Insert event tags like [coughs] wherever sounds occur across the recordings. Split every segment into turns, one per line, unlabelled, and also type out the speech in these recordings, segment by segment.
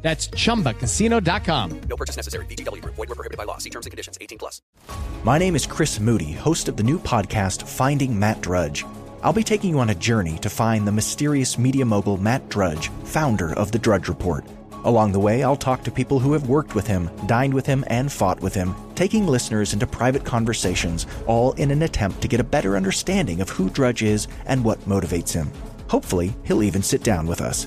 That's chumbacasino.com.
No purchase necessary. VGW Group. Void were prohibited by law. See terms and conditions. 18 plus.
My name is Chris Moody, host of the new podcast Finding Matt Drudge. I'll be taking you on a journey to find the mysterious media mogul Matt Drudge, founder of the Drudge Report. Along the way, I'll talk to people who have worked with him, dined with him, and fought with him, taking listeners into private conversations, all in an attempt to get a better understanding of who Drudge is and what motivates him. Hopefully, he'll even sit down with us.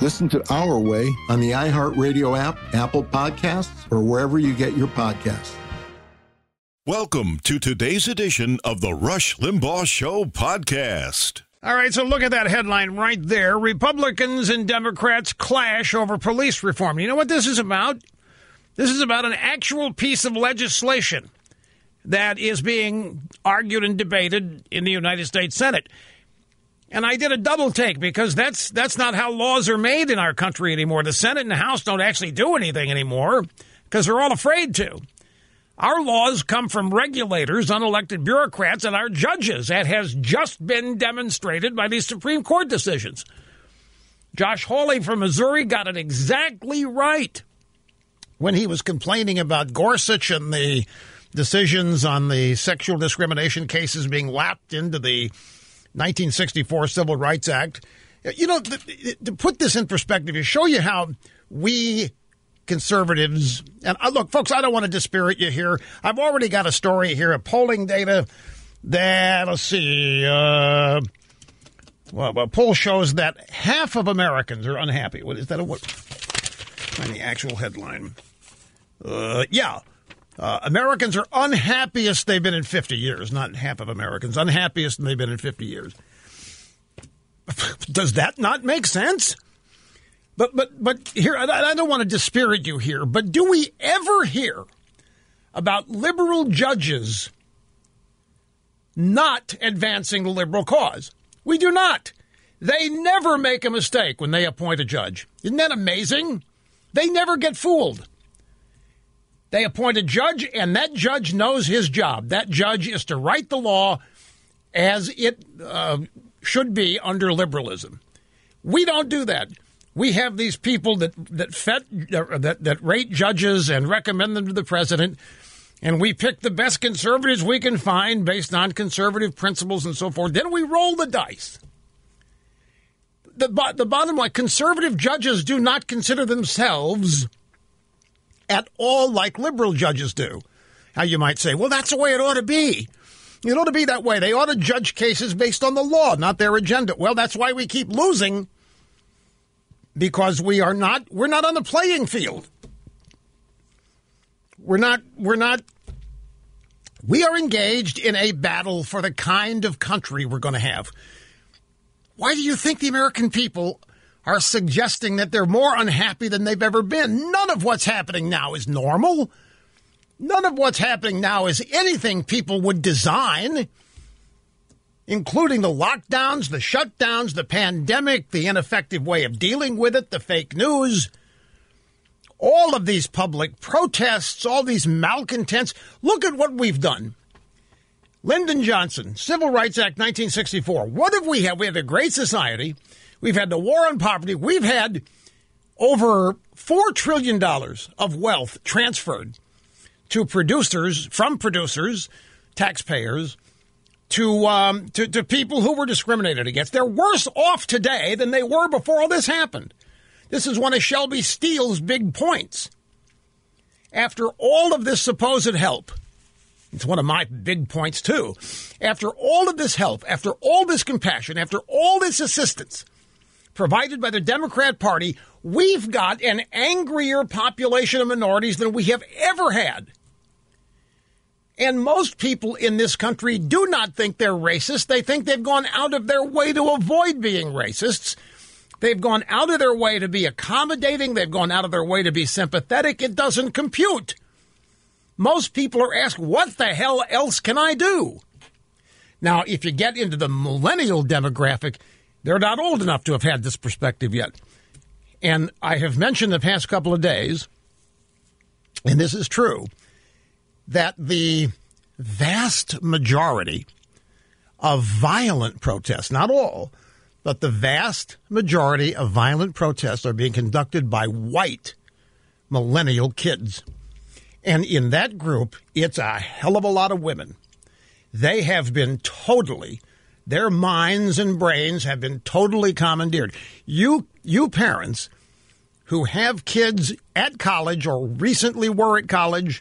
Listen to Our Way on the iHeartRadio app, Apple Podcasts, or wherever you get your podcasts.
Welcome to today's edition of the Rush Limbaugh Show podcast.
All right, so look at that headline right there. Republicans and Democrats clash over police reform. You know what this is about? This is about an actual piece of legislation that is being argued and debated in the United States Senate. And I did a double take because that's that's not how laws are made in our country anymore. The Senate and the House don't actually do anything anymore because they're all afraid to. Our laws come from regulators, unelected bureaucrats, and our judges. That has just been demonstrated by these Supreme Court decisions. Josh Hawley from Missouri got it exactly right when he was complaining about Gorsuch and the decisions on the sexual discrimination cases being lapped into the 1964 Civil Rights Act. You know, to put this in perspective, to show you how we conservatives, and uh, look, folks, I don't want to dispirit you here. I've already got a story here of polling data that, let's see, uh, well, a poll shows that half of Americans are unhappy. What is that? A, what? Find the actual headline. Uh, yeah, uh, Americans are unhappiest they've been in 50 years. Not half of Americans, unhappiest they've been in 50 years. [laughs] Does that not make sense? But but but here, I, I don't want to dispirit you here, but do we ever hear about liberal judges not advancing the liberal cause? We do not. They never make a mistake when they appoint a judge. Isn't that amazing? They never get fooled. They appoint a judge, and that judge knows his job. That judge is to write the law as it uh, should be under liberalism. We don't do that. We have these people that that, fet, uh, that that rate judges and recommend them to the president, and we pick the best conservatives we can find based on conservative principles and so forth. Then we roll the dice. The, the bottom line conservative judges do not consider themselves at all like liberal judges do. How you might say, well, that's the way it ought to be. It ought to be that way. They ought to judge cases based on the law, not their agenda. Well, that's why we keep losing because we are not we're not on the playing field. We're not we're not we are engaged in a battle for the kind of country we're going to have. Why do you think the American people are suggesting that they're more unhappy than they've ever been. None of what's happening now is normal. None of what's happening now is anything people would design, including the lockdowns, the shutdowns, the pandemic, the ineffective way of dealing with it, the fake news. All of these public protests, all these malcontents. Look at what we've done. Lyndon Johnson, Civil Rights Act 1964. What have we had? We have a great society. We've had the war on poverty. We've had over $4 trillion of wealth transferred to producers, from producers, taxpayers, to, um, to, to people who were discriminated against. They're worse off today than they were before all this happened. This is one of Shelby Steele's big points. after all of this supposed help, it's one of my big points, too. After all of this help, after all this compassion, after all this assistance provided by the Democrat Party, we've got an angrier population of minorities than we have ever had. And most people in this country do not think they're racist. They think they've gone out of their way to avoid being racists. They've gone out of their way to be accommodating. They've gone out of their way to be sympathetic. It doesn't compute. Most people are asked, what the hell else can I do? Now, if you get into the millennial demographic, they're not old enough to have had this perspective yet. And I have mentioned the past couple of days, and this is true, that the vast majority of violent protests, not all, but the vast majority of violent protests are being conducted by white millennial kids. And in that group, it's a hell of a lot of women. They have been totally, their minds and brains have been totally commandeered. You, you parents who have kids at college or recently were at college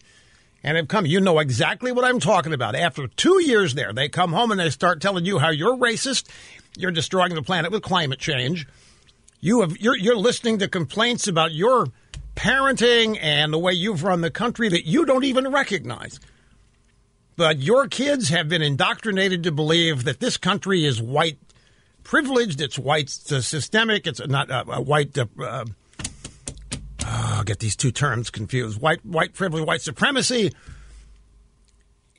and have come, you know exactly what I'm talking about. After two years there, they come home and they start telling you how you're racist, you're destroying the planet with climate change. You have, you're, you're listening to complaints about your parenting and the way you've run the country that you don't even recognize. But your kids have been indoctrinated to believe that this country is white privileged, it's white uh, systemic, it's not uh, white. Uh, uh, I'll get these two terms confused: white, white privilege, white supremacy.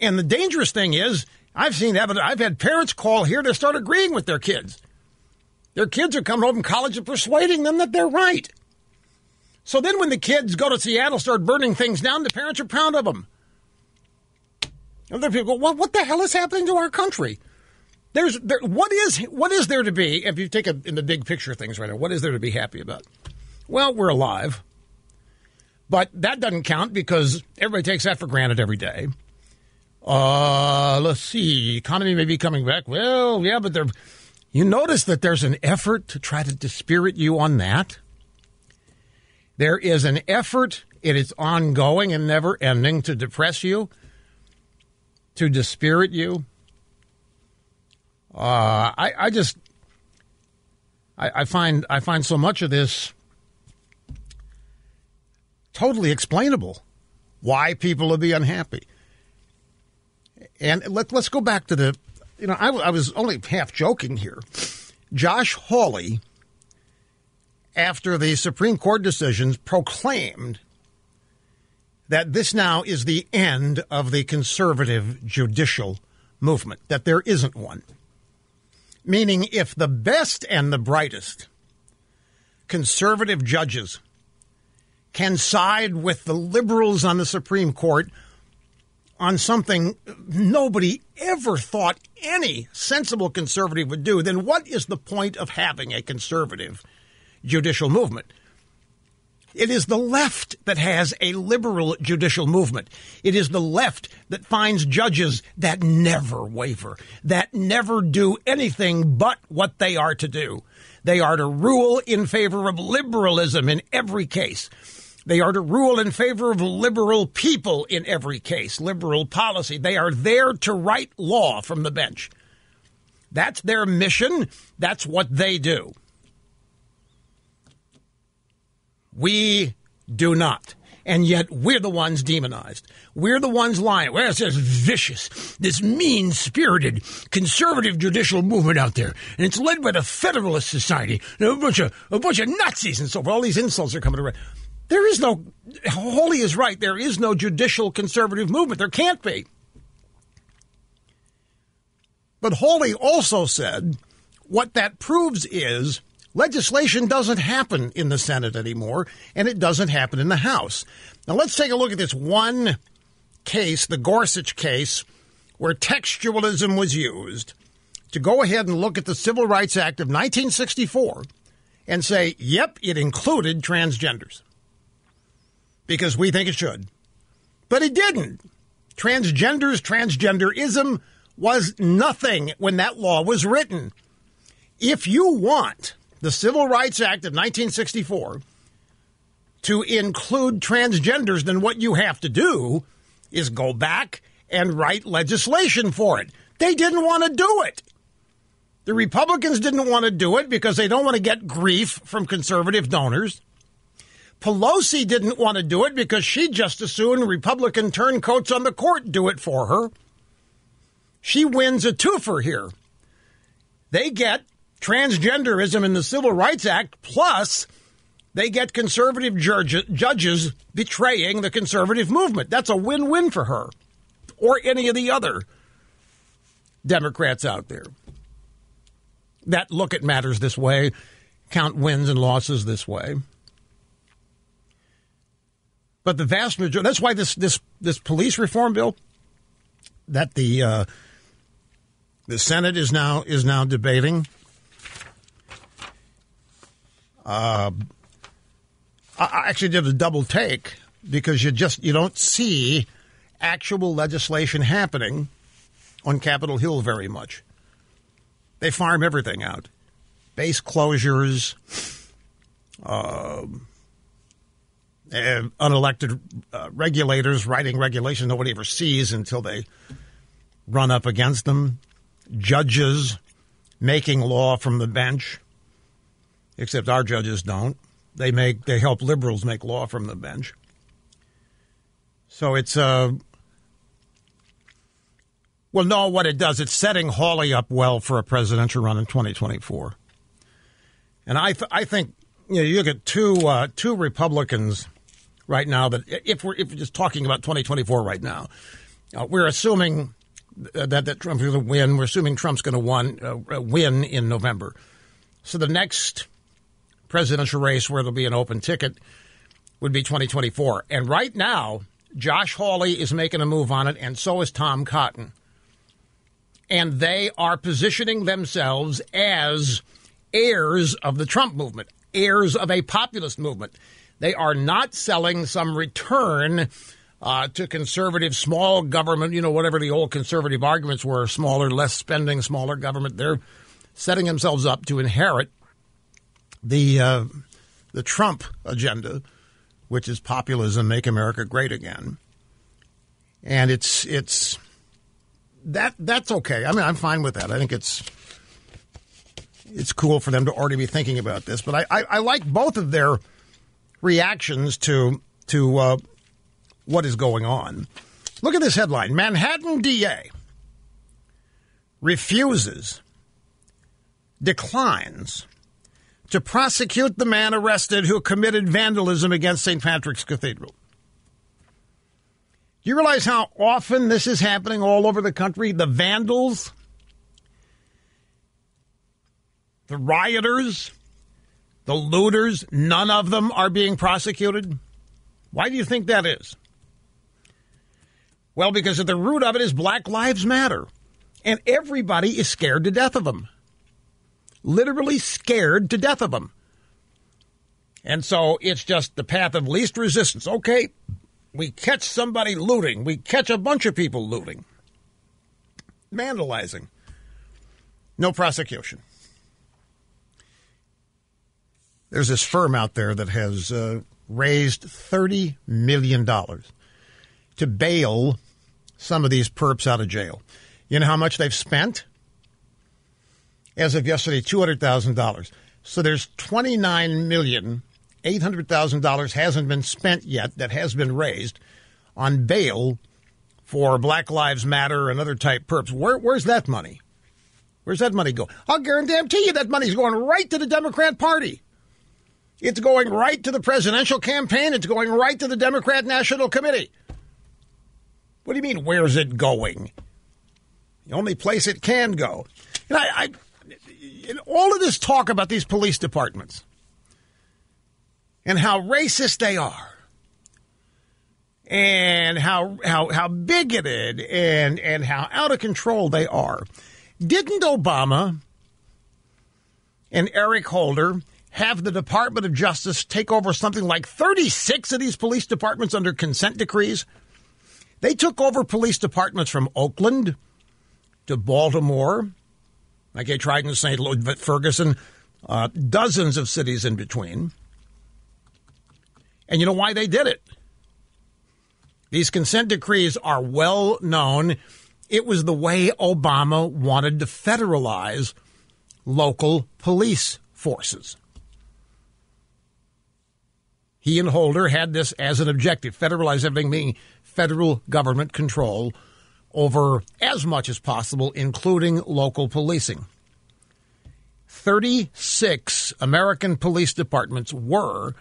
And the dangerous thing is, I've seen evidence. I've had parents call here to start agreeing with their kids. Their kids are coming home from college and persuading them that they're right. So then, when the kids go to Seattle, start burning things down, the parents are proud of them. Other people go, "Well, what the hell is happening to our country?" There's there. What is what is there to be if you take a in the big picture things right now? What is there to be happy about? Well, we're alive, but that doesn't count because everybody takes that for granted every day. Uh, let's see. Economy may be coming back. Well, yeah, but there. You notice that there's an effort to try to dispirit you on that. There is an effort. It is ongoing and never ending to depress you, to dispirit you. Uh, I, I just, I, I find, I find so much of this totally explainable. Why people would be unhappy. And let, let's go back to the, you know, I, I was only half joking here. Josh Hawley, after the Supreme Court decisions, proclaimed that this now is the end of the conservative judicial movement, that there isn't one. Meaning, if the best and the brightest conservative judges can side with the liberals on the Supreme Court on something nobody ever thought any sensible conservative would do, then what is the point of having a conservative judicial movement? It is the left that has a liberal judicial movement. It is the left that finds judges that never waver, that never do anything but what they are to do. They are to rule in favor of liberalism in every case. They are to rule in favor of liberal people in every case, liberal policy. They are there to write law from the bench. That's their mission. That's what they do. We do not. And yet we're the ones demonized. We're the ones lying. It's this vicious, this mean spirited conservative judicial movement out there. And it's led by the Federalist Society. a bunch of a bunch of Nazis and so forth. All these insults are coming around. There is no, Hawley is right. There is no judicial conservative movement. There can't be. But Hawley also said what that proves is legislation doesn't happen in the Senate anymore, and it doesn't happen in the House. Now let's take a look at this one case, the Gorsuch case, where textualism was used to go ahead and look at the Civil Rights Act of 1964 and say, yep, it included transgenders because we think it should. But it didn't. Transgenders, transgenderism was nothing when that law was written. If you want the Civil Rights Act of 1964 to include transgenders, then what you have to do is go back and write legislation for it. They didn't want to do it. The Republicans didn't want to do it because they don't want to get grief from conservative donors. Pelosi didn't want to do it because she just as soon Republican turncoats on the court do it for her. She wins a twofer here. They get transgenderism in the Civil Rights Act, plus they get conservative judges betraying the conservative movement. That's a win win for her or any of the other Democrats out there that look at matters this way, count wins and losses this way. But the vast majority, that's why this, this, this police reform bill that the, uh, the Senate is now, is now debating. Uh, I actually did a double take because you just, you don't see actual legislation happening on Capitol Hill very much. They farm everything out. Base closures, uh, unelected uh, regulators writing regulations nobody ever sees until they run up against them, judges making law from the bench, except our judges don't. They make they help liberals make law from the bench. So it's uh well, no, what it does, it's setting Hawley up well for a presidential run in 2024. And I, th- I think you know you look at two uh, two Republicans right now that if we're if we're just talking about 2024 right now, uh, we're assuming that that Trump's going to win. We're assuming Trump's going to uh, win in November. So the next presidential race where there'll be an open ticket would be 2024. And right now, Josh Hawley is making a move on it, and so is Tom Cotton and they are positioning themselves as heirs of the Trump movement, heirs of a populist movement. They are not selling some return uh, to conservative small government, you know, whatever the old conservative arguments were smaller, less spending, smaller government. They're setting themselves up to inherit the, uh, the Trump agenda, which is populism, make America great again. And it's, it's, that that's okay. I mean, I'm fine with that. I think it's it's cool for them to already be thinking about this. But I, I, I like both of their reactions to to uh, what is going on. Look at this headline: Manhattan DA refuses, declines to prosecute the man arrested who committed vandalism against St. Patrick's Cathedral. Do you realize how often this is happening all over the country? The vandals, the rioters, the looters, none of them are being prosecuted. Why do you think that is? Well, because at the root of it is Black Lives Matter. And everybody is scared to death of them. Literally scared to death of them. And so it's just the path of least resistance. Okay, we catch somebody looting. We catch a bunch of people looting, vandalizing. No prosecution. There's this firm out there that has uh, raised $30 million to bail some of these perps out of jail. You know how much they've spent? As of yesterday, $200,000. So there's 29 million $800,000 hasn't been spent yet that has been raised on bail for Black Lives Matter and other type perps. Where, where's that money? Where's that money go? I'll guarantee you that money's going right to the Democrat Party. It's going right to the presidential campaign. It's going right to the Democrat National Committee. What do you mean, where's it going? The only place it can go. And I, I in all of this talk about these police departments, and how racist they are and how how how bigoted and and how out of control they are. Didn't Obama and Eric Holder have the Department of Justice take over something like 36 of these police departments under consent decrees? They took over police departments from Oakland to Baltimore, like they tried in St. Louis, Ferguson, uh, dozens of cities in between. And you know why they did it? These consent decrees are well known. It was the way Obama wanted to federalize local police forces. He and Holder had this as an objective federalize everything, meaning federal government control over as much as possible, including local policing. 36 American police departments were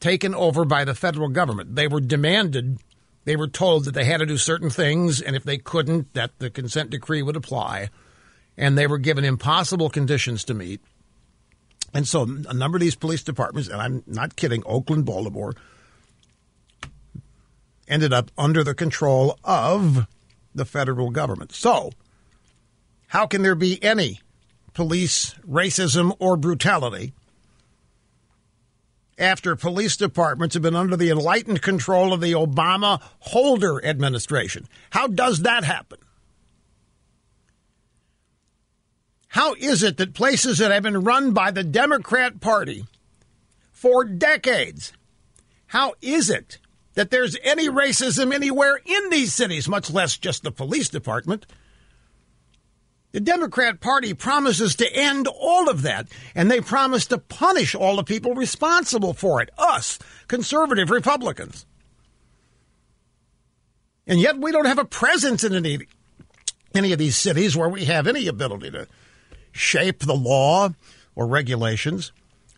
taken over by the federal government. They were demanded, they were told that they had to do certain things, and if they couldn't, that the consent decree would apply. And they were given impossible conditions to meet. And so a number of these police departments, and I'm not kidding, Oakland, Baltimore, ended up under the control of the federal government. So, how can there be any police racism or brutality after police departments have been under the enlightened control of the Obama Holder administration? How does that happen? How is it that places that have been run by the Democrat Party for decades, how is it that there's any racism anywhere in these cities, much less just the police department? The Democrat Party promises to end all of that, and they promise to punish all the people responsible for it us, conservative Republicans. And yet we don't have a presence in any, any of these cities where we have any ability to shape the law or regulations.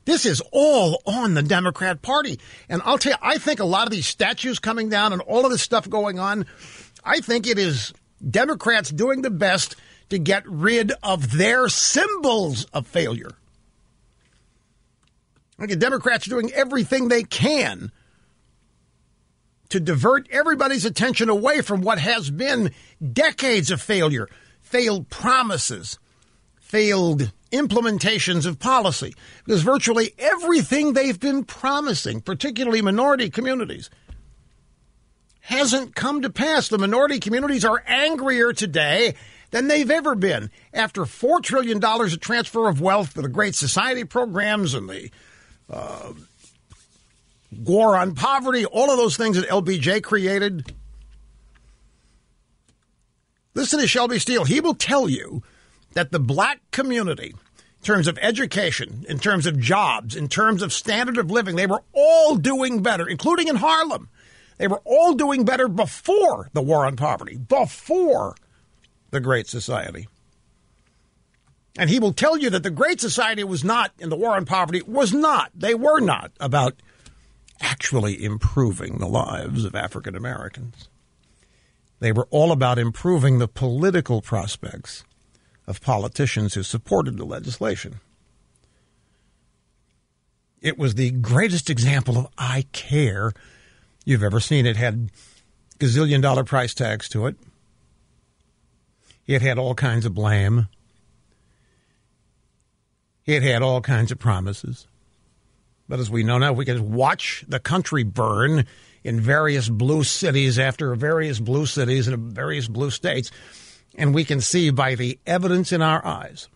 This is all on the Democrat Party. And I'll tell you, I think a lot of these statues coming down and all of this stuff going on, I think it is Democrats doing the best to get rid of their symbols of failure. The Democrats are doing everything they can to divert everybody's attention away from what has been decades of failure, failed promises, failed implementations of policy because virtually everything they've been promising, particularly minority communities, hasn't come to pass. The minority communities are angrier today than they've ever been after $4 trillion of transfer of wealth for the Great Society programs and the uh, war on poverty, all of those things that LBJ created. Listen to Shelby Steele. He will tell you that the black community, in terms of education, in terms of jobs, in terms of standard of living, they were all doing better, including in Harlem. They were all doing better before the war on poverty, before the Great Society. And he will tell you that the Great Society was not, in the war on poverty, was not, they were not about actually improving the lives of African Americans. They were all about improving the political prospects of politicians who supported the legislation. It was the greatest example of I care you've ever seen. It had gazillion dollar price tags to it. It had all kinds of blame. It had all kinds of promises. But as we know now, we can watch the country burn in various blue cities after various blue cities in various blue states. And we can see by the evidence in our eyes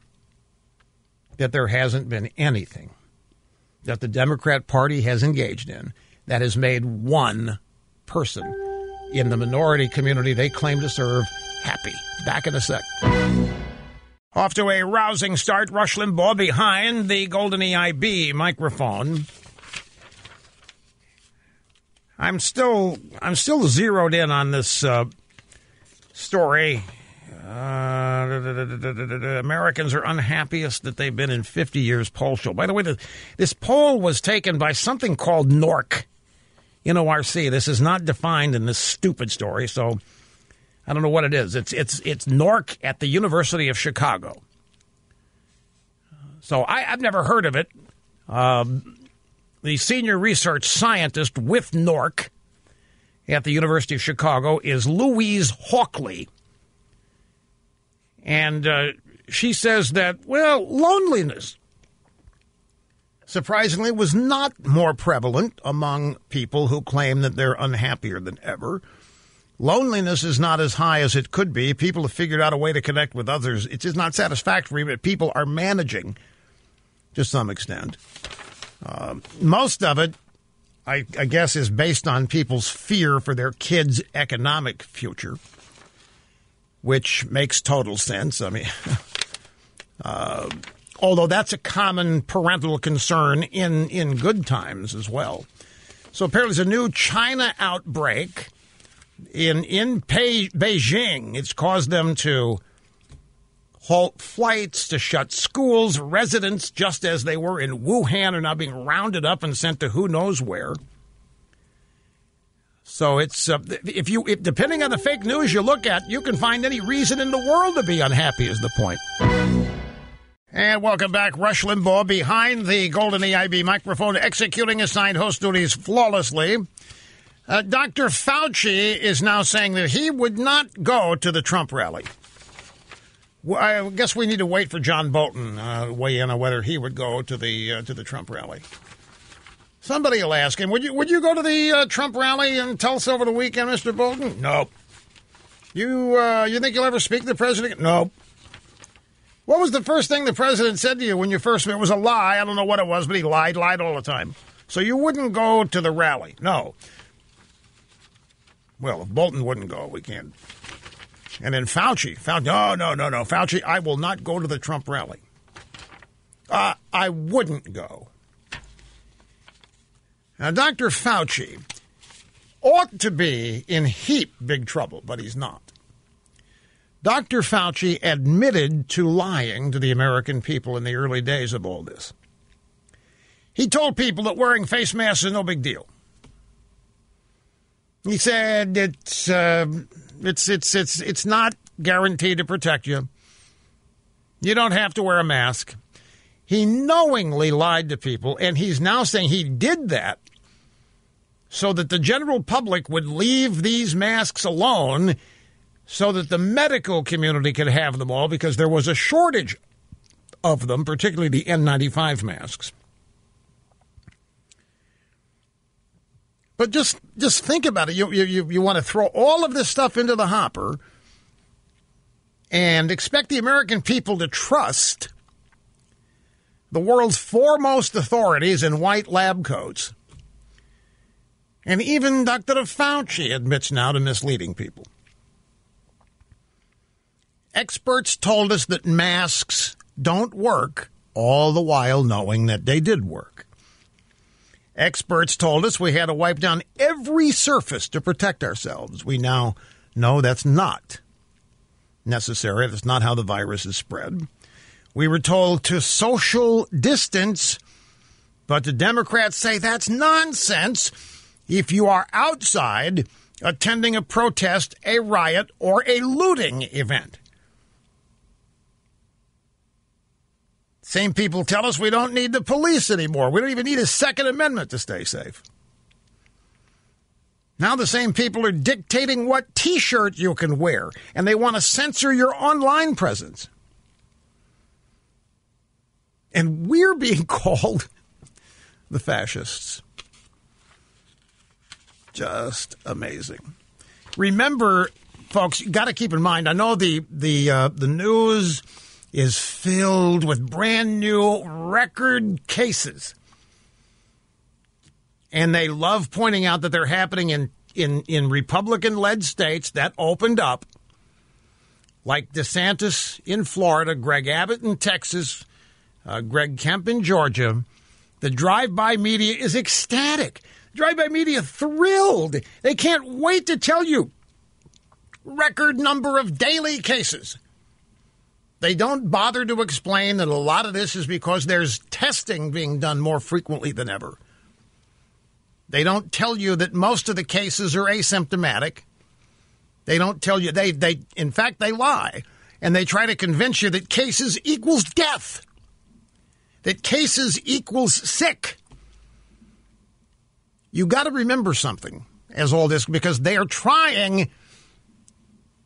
that there hasn't been anything that the Democrat Party has engaged in that has made one person in the minority community they claim to serve happy. Back in a sec. Off to a rousing start, Rush Limbaugh behind the Golden EIB microphone. I'm still I'm still zeroed in on this uh, story uh, Americans are unhappiest that they've been in 50 years poll show. By the way, the, this poll was taken by something called NORC, N-O-R-C. This is not defined in this stupid story, so I don't know what it is. It's it's it's NORC at the University of Chicago. So I, have never heard of it. Um, the senior research scientist with NORC at the University of Chicago is Louise Hawkley. And uh, she says that, well, loneliness, surprisingly, was not more prevalent among people who claim that they're unhappier than ever. Loneliness is not as high as it could be. People have figured out a way to connect with others. It's not satisfactory, but people are managing to some extent. Uh, most of it I, I guess, is based on people's fear for their kids' economic future, which makes total sense. I mean, [laughs] uh, although that's a common parental concern in, in good times as well. So apparently, there's a new China outbreak in in Beijing. It's caused them to halt flights, to shut schools. Residents, just as they were in Wuhan, are now being rounded up and sent to who knows where. So it's uh, if you if, depending on the fake news you look at, you can find any reason in the world to be unhappy. Is the point. And welcome back, Rush Limbaugh, behind the golden EIB microphone, executing assigned host duties flawlessly. Uh, Dr. Fauci is now saying that he would not go to the Trump rally. I guess we need to wait for John Bolton uh, weigh in on whether he would go to the uh, to the Trump rally. Somebody will ask him, "Would you would you go to the uh, Trump rally in Tulsa over the weekend, Mr. Bolton?" No. You uh, you think you'll ever speak to the president? No. What was the first thing the president said to you when you first met? It was a lie. I don't know what it was, but he lied, lied all the time. So you wouldn't go to the rally? No. Well, if Bolton wouldn't go, we can't and then Fauci, Fauci, no, no, no, no, Fauci, I will not go to the Trump rally. Uh, I wouldn't go. Now, Dr. Fauci ought to be in heap big trouble, but he's not. Dr. Fauci admitted to lying to the American people in the early days of all this. He told people that wearing face masks is no big deal. He said it's uh, it's it's it's it's not guaranteed to protect you. You don't have to wear a mask. He knowingly lied to people, and he's now saying he did that so that the general public would leave these masks alone so that the medical community could have them all because there was a shortage of them, particularly the N95 masks. But just just think about it. You you you want to throw all of this stuff into the hopper and expect the American people to trust the world's foremost authorities in white lab coats. And even Dr. Fauci admits now to misleading people. Experts told us that masks don't work, all the while knowing that they did work. Experts told us we had to wipe down every surface to protect ourselves. We now know that's not necessary. That's not how the virus is spread. We were told to social distance, but the Democrats say that's nonsense if you are outside attending a protest, a riot, or a looting event. Same people tell us we don't need the police anymore. We don't even need a Second Amendment to stay safe. Now the same people are dictating what t shirt you can wear, and they want to censor your online presence. And we're being [laughs] called the fascists. Just amazing. Remember, folks, you got to keep in mind. I know the the uh, the news is filled with brand new record cases. And they love pointing out that they're happening in, in, in Republican led states that opened up, like DeSantis in Florida, Greg Abbott in Texas, uh, Greg Kemp in Georgia. The drive by media is ecstatic. Drive by media thrilled. They can't wait to tell you record number of daily cases. They don't bother to explain that a lot of this is because there's testing being done more frequently than ever. They don't tell you that most of the cases are asymptomatic. They don't tell you they they in fact they lie and they try to convince you that cases equals death. That cases equals sick. You got to remember something as all this because they are trying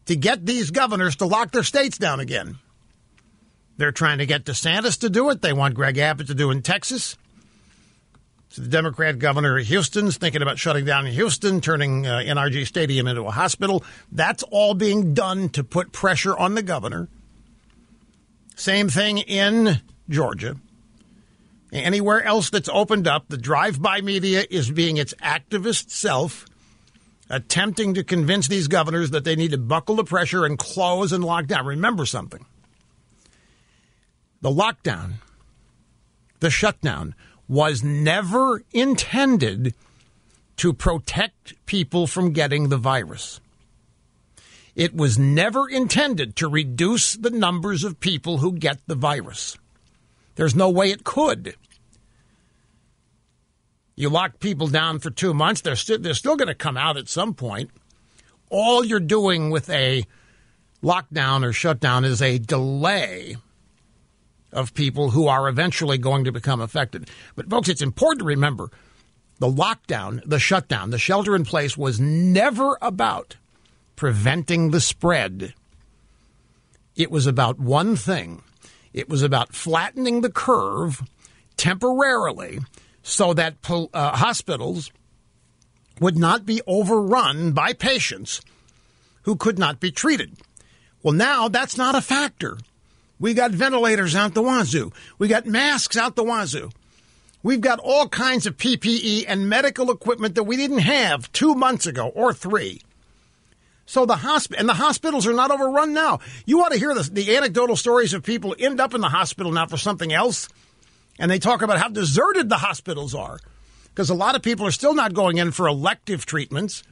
to get these governors to lock their states down again. They're trying to get DeSantis to do it. They want Greg Abbott to do in Texas. So the Democrat governor of Houston's thinking about shutting down Houston, turning uh, NRG Stadium into a hospital. That's all being done to put pressure on the governor. Same thing in Georgia. Anywhere else that's opened up, the drive by media is being its activist self, attempting to convince these governors that they need to buckle the pressure and close and lock down. Remember something the lockdown, the shutdown, was never intended to protect people from getting the virus. It was never intended to reduce the numbers of people who get the virus. There's no way it could. You lock people down for two months, they're, st- they're still going to come out at some point. All you're doing with a lockdown or shutdown is a delay of people who are eventually going to become affected. But, folks, it's important to remember the lockdown, the shutdown, the shelter in place was never about preventing the spread. It was about one thing it was about flattening the curve temporarily so that uh, hospitals would not be overrun by patients who could not be treated. Well, now that's not a factor. We got ventilators out the wazoo. We got masks out the wazoo. We've got all kinds of PPE and medical equipment that we didn't have two months ago or three. So the hospital and the hospitals are not overrun now. You ought to hear the, the anecdotal stories of people end up in the hospital now for something else, and they talk about how deserted the hospitals are because a lot of people are still not going in for elective treatments.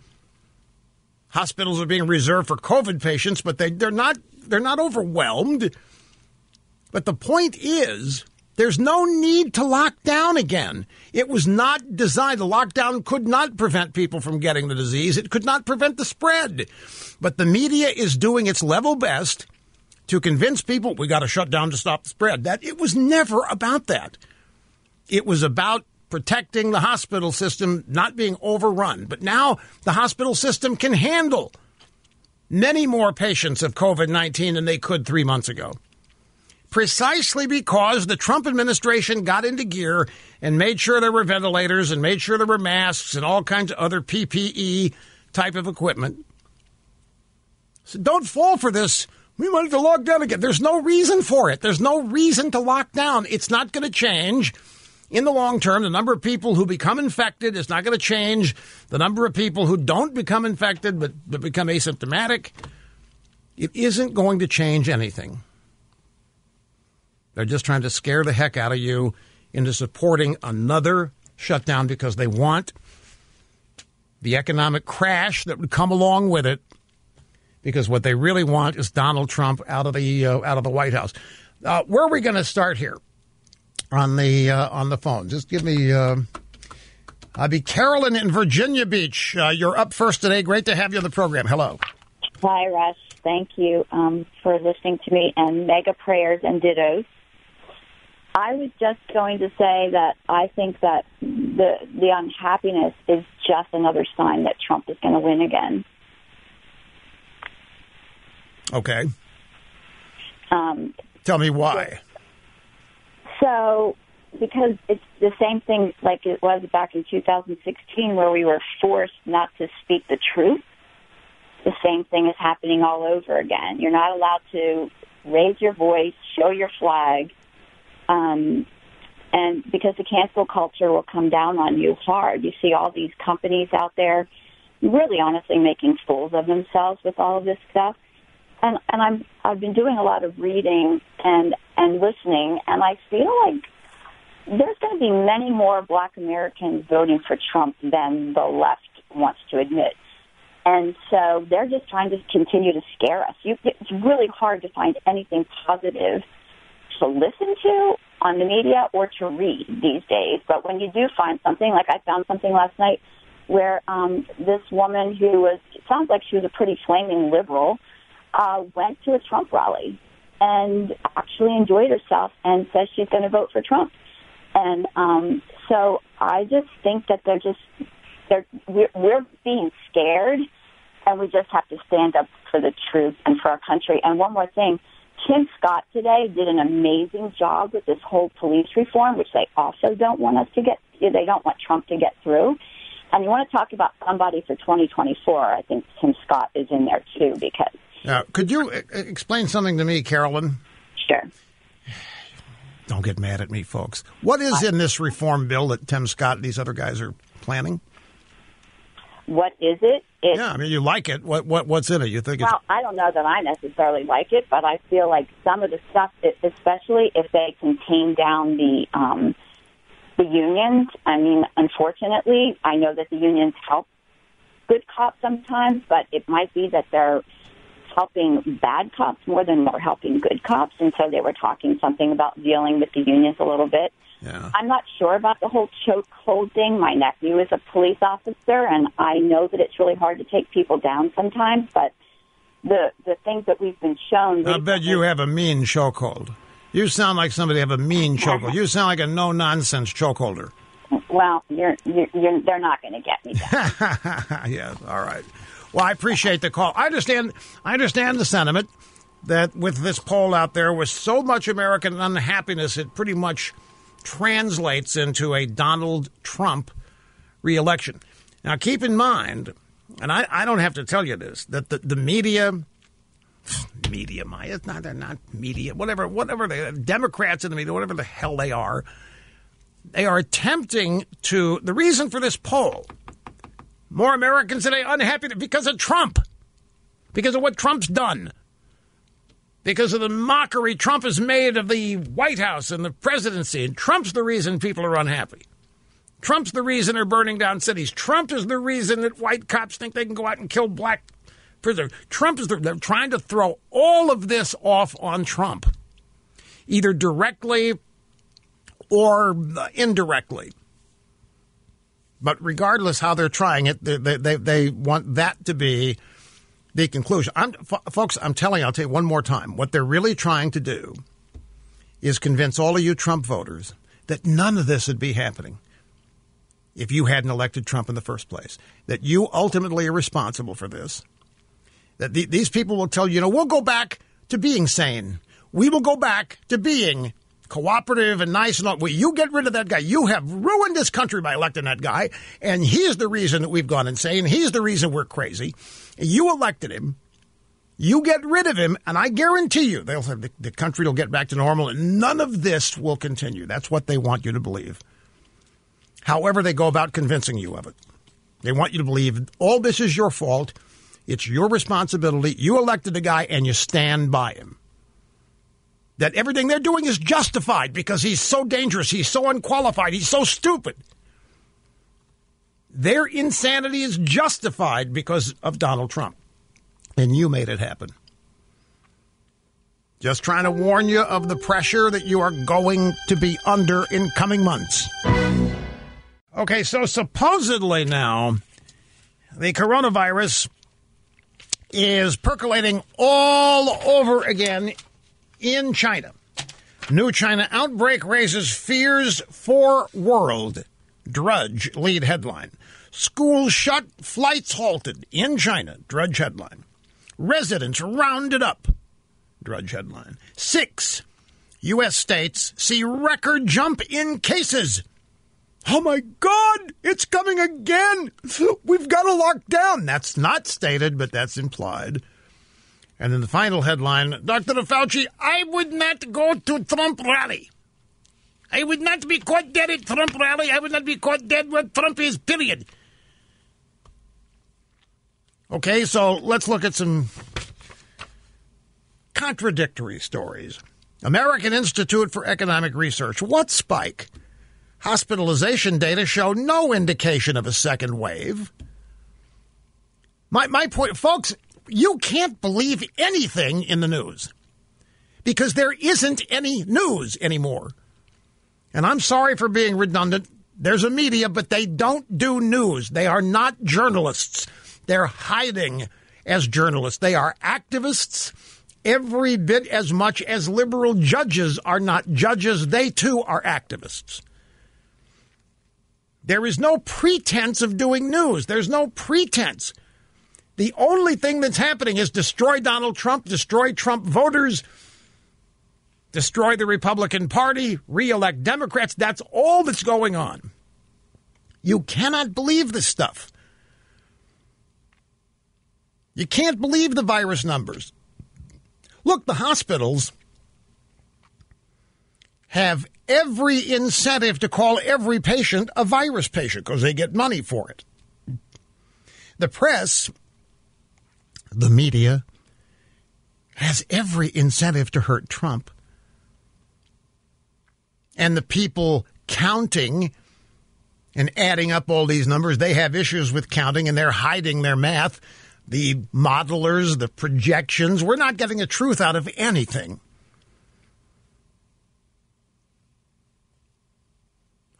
Hospitals are being reserved for COVID patients, but they, they're not they're not overwhelmed. But the point is there's no need to lock down again. It was not designed. The lockdown could not prevent people from getting the disease. It could not prevent the spread. But the media is doing its level best to convince people we got to shut down to stop the spread. That it was never about that. It was about protecting the hospital system not being overrun. But now the hospital system can handle many more patients of COVID 19 than they could three months ago precisely because the Trump administration got into gear and made sure there were ventilators and made sure there were masks and all kinds of other PPE type of equipment. So don't fall for this. We wanted to lock down again. There's no reason for it. There's no reason to lock down. It's not going to change. In the long term, the number of people who become infected is not going to change. The number of people who don't become infected but, but become asymptomatic, it isn't going to change anything. They're just trying to scare the heck out of you into supporting another shutdown because they want the economic crash that would come along with it. Because what they really want is Donald Trump out of the uh, out of the White House. Uh, where are we going to start here on the uh, on the phone? Just give me. Uh, I'll be Carolyn in Virginia Beach. Uh, you're up first today. Great to have you on the program. Hello.
Hi, Russ. Thank you um, for listening to me and mega prayers and dittos. I was just going to say that I think that the the unhappiness is just another sign that Trump is going to win again.
Okay.
Um,
Tell me why.
So, because it's the same thing like it was back in 2016, where we were forced not to speak the truth. The same thing is happening all over again. You're not allowed to raise your voice, show your flag um, and because the cancel culture will come down on you hard. You see all these companies out there really honestly making fools of themselves with all of this stuff. And and I'm I've been doing a lot of reading and and listening and I feel like there's going to be many more black Americans voting for Trump than the left wants to admit. And so they're just trying to continue to scare us. You, it's really hard to find anything positive to listen to on the media or to read these days. But when you do find something, like I found something last night where um, this woman who was, sounds like she was a pretty flaming liberal, uh, went to a Trump rally and actually enjoyed herself and says she's going to vote for Trump. And um, so I just think that they're just, they're, we're, we're being scared and we just have to stand up for the truth and for our country. And one more thing, Tim Scott today did an amazing job with this whole police reform, which they also don't want us to get, they don't want Trump to get through. And you want to talk about somebody for 2024, I think Tim Scott is in there too because.
Now, could you uh, explain something to me, Carolyn?
Sure.
don't get mad at me, folks. What is in this reform bill that Tim Scott and these other guys are planning?
What is it? It's,
Yeah, I mean, you like it. What what what's in it? You think it's
Well, I don't know that I necessarily like it, but I feel like some of the stuff, especially if they can tame down the um, the unions. I mean, unfortunately, I know that the unions help good cops sometimes, but it might be that they're helping bad cops more than they're helping good cops, and so they were talking something about dealing with the unions a little bit.
Yeah.
I'm not sure about the whole chokehold thing. My nephew is a police officer, and I know that it's really hard to take people down sometimes. But the the things that we've been shown,
I bet you have a mean chokehold. You sound like somebody have a mean [laughs] chokehold. You sound like a no nonsense chokeholder.
Well, you're, you're, you're they're not going to get me. Down. [laughs]
yes, all right. Well, I appreciate the call. I understand. I understand the sentiment that with this poll out there, with so much American unhappiness, it pretty much translates into a Donald Trump reelection. Now, keep in mind, and I, I don't have to tell you this, that the, the media, media, my, it's not, they're not media, whatever, whatever the Democrats in the media, whatever the hell they are, they are attempting to. The reason for this poll more Americans today unhappy because of Trump, because of what Trump's done, because of the mockery Trump has made of the White House and the presidency. And Trump's the reason people are unhappy. Trump's the reason they're burning down cities. Trump is the reason that white cops think they can go out and kill black prisoners. Trump is the, they're trying to throw all of this off on Trump, either directly or indirectly. But regardless how they're trying it, they, they, they want that to be the conclusion. I'm, folks, I'm telling you, I'll tell you one more time. What they're really trying to do is convince all of you Trump voters that none of this would be happening if you hadn't elected Trump in the first place. That you ultimately are responsible for this. That the, these people will tell you, you know, we'll go back to being sane. We will go back to being cooperative and nice and all. Well, you get rid of that guy. You have ruined this country by electing that guy, and he's the reason that we've gone insane. He's the reason we're crazy. You elected him. You get rid of him, and I guarantee you, they'll have the, the country will get back to normal, and none of this will continue. That's what they want you to believe. However, they go about convincing you of it. They want you to believe all this is your fault. It's your responsibility. You elected a guy, and you stand by him that everything they're doing is justified because he's so dangerous, he's so unqualified, he's so stupid. Their insanity is justified because of Donald Trump. And you made it happen. Just trying to warn you of the pressure that you are going to be under in coming months. Okay, so supposedly now, the coronavirus is percolating all over again in China. New China outbreak raises fears for world. Drudge lead headline. Schools shut, flights halted in China. Drudge headline. Residents rounded up. Drudge headline. Six U.S. states see record jump in cases. Oh my God, it's coming again. We've got to lock down. That's not stated, but that's implied. And then the final headline Dr. Fauci, I would not go to Trump rally. I would not be caught dead at Trump rally. I would not be caught dead where Trump is, period. Okay, so let's look at some contradictory stories. American Institute for Economic Research. What spike? Hospitalization data show no indication of a second wave. My, my point, folks, you can't believe anything in the news because there isn't any news anymore. And I'm sorry for being redundant. There's a media, but they don't do news. They are not journalists. They're hiding as journalists. They are activists every bit as much as liberal judges are not judges. They too are activists. There is no pretense of doing news. There's no pretense. The only thing that's happening is destroy Donald Trump, destroy Trump voters, destroy the Republican Party, reelect Democrats. That's all that's going on. You cannot believe this stuff. You can't believe the virus numbers. Look, the hospitals have every incentive to call every patient a virus patient because they get money for it. The press, the media, has every incentive to hurt Trump. And the people counting and adding up all these numbers, they have issues with counting and they're hiding their math. The modelers, the projections, we're not getting the truth out of anything.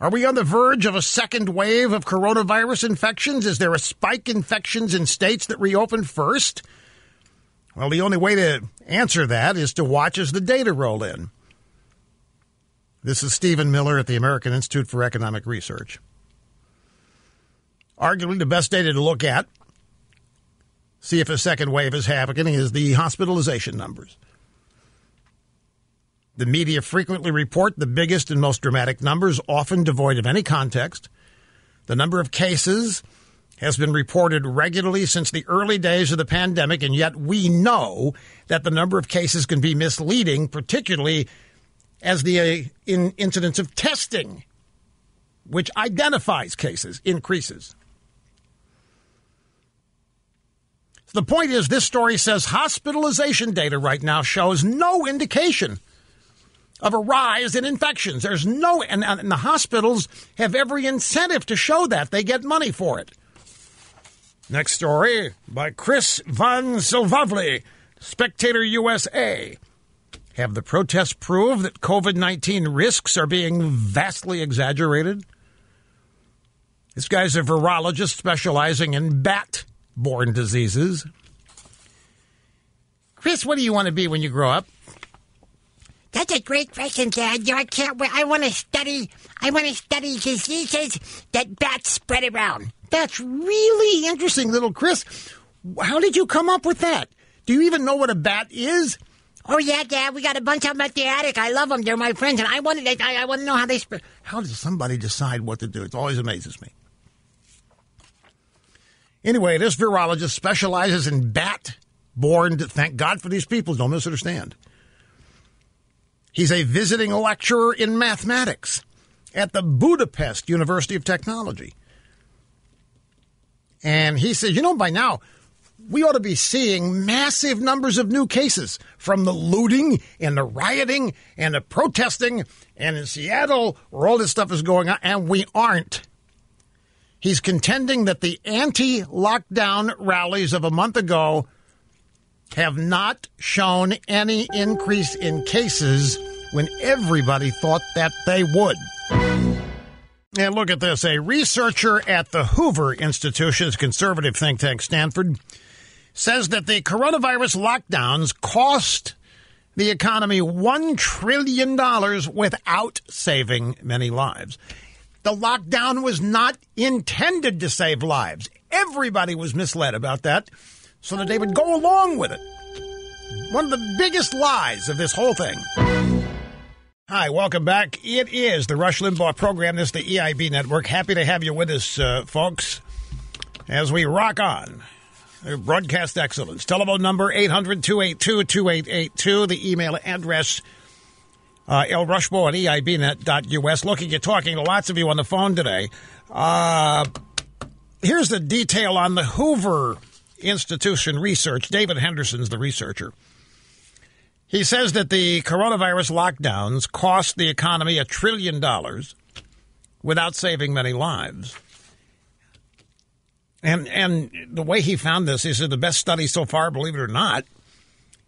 Are we on the verge of a second wave of coronavirus infections? Is there a spike in infections in states that reopen first? Well, the only way to answer that is to watch as the data roll in. This is Stephen Miller at the American Institute for Economic Research. Arguably, the best data to look at, see if a second wave is happening, is the hospitalization numbers. The media frequently report the biggest and most dramatic numbers, often devoid of any context. The number of cases has been reported regularly since the early days of the pandemic, and yet we know that the number of cases can be misleading, particularly as the uh, in incidence of testing, which identifies cases, increases. The point is, this story says hospitalization data right now shows no indication of a rise in infections. There's no, and, and the hospitals have every incentive to show that. They get money for it. Next story by Chris Von Csefalvay, Spectator USA. Have the protests proved that COVID 19 risks are being vastly exaggerated? This guy's a virologist specializing in bat borne diseases. Chris, what do you want to be when you grow up?
That's a great question, Dad. I can't wait. I want to study. I want to study diseases that bats spread around.
That's really interesting, little Chris. How did you come up with that? Do you even know what a bat is?
Oh yeah, Dad. We got a bunch of them at the attic. I love them. They're my friends, and I wanted. I, I want to know how they spread.
How does somebody decide what to do? It always amazes me. Anyway, this virologist specializes in bat borne. Thank God for these people. Don't misunderstand. He's a visiting lecturer in mathematics at the Budapest University of Technology. And he says, you know, by now, we ought to be seeing massive numbers of new cases from the looting and the rioting and the protesting and in Seattle where all this stuff is going on, and we aren't. He's contending that the anti lockdown rallies of a month ago have not shown any increase in cases when everybody thought that they would. And look at this. A researcher at the Hoover Institution's conservative think tank, Stanford, says that the coronavirus lockdowns cost the economy $1 trillion without saving many lives. The lockdown was not intended to save lives. Everybody was misled about that so that they would go along with it. One of the biggest lies of this whole thing. Hi, welcome back. It is the Rush Limbaugh program. This is the EIB network. Happy to have you with us, uh, folks, as we rock on. Broadcast excellence. Telephone number 800 282 2882. The email address uh, Rushbo at EIBnet.us. Looking at talking to lots of you on the phone today. Uh, here's the detail on the Hoover Institution research. David Henderson's the researcher. He says that the coronavirus lockdowns cost the economy a trillion dollars without saving many lives. And and the way he found this, he said the best study so far, believe it or not,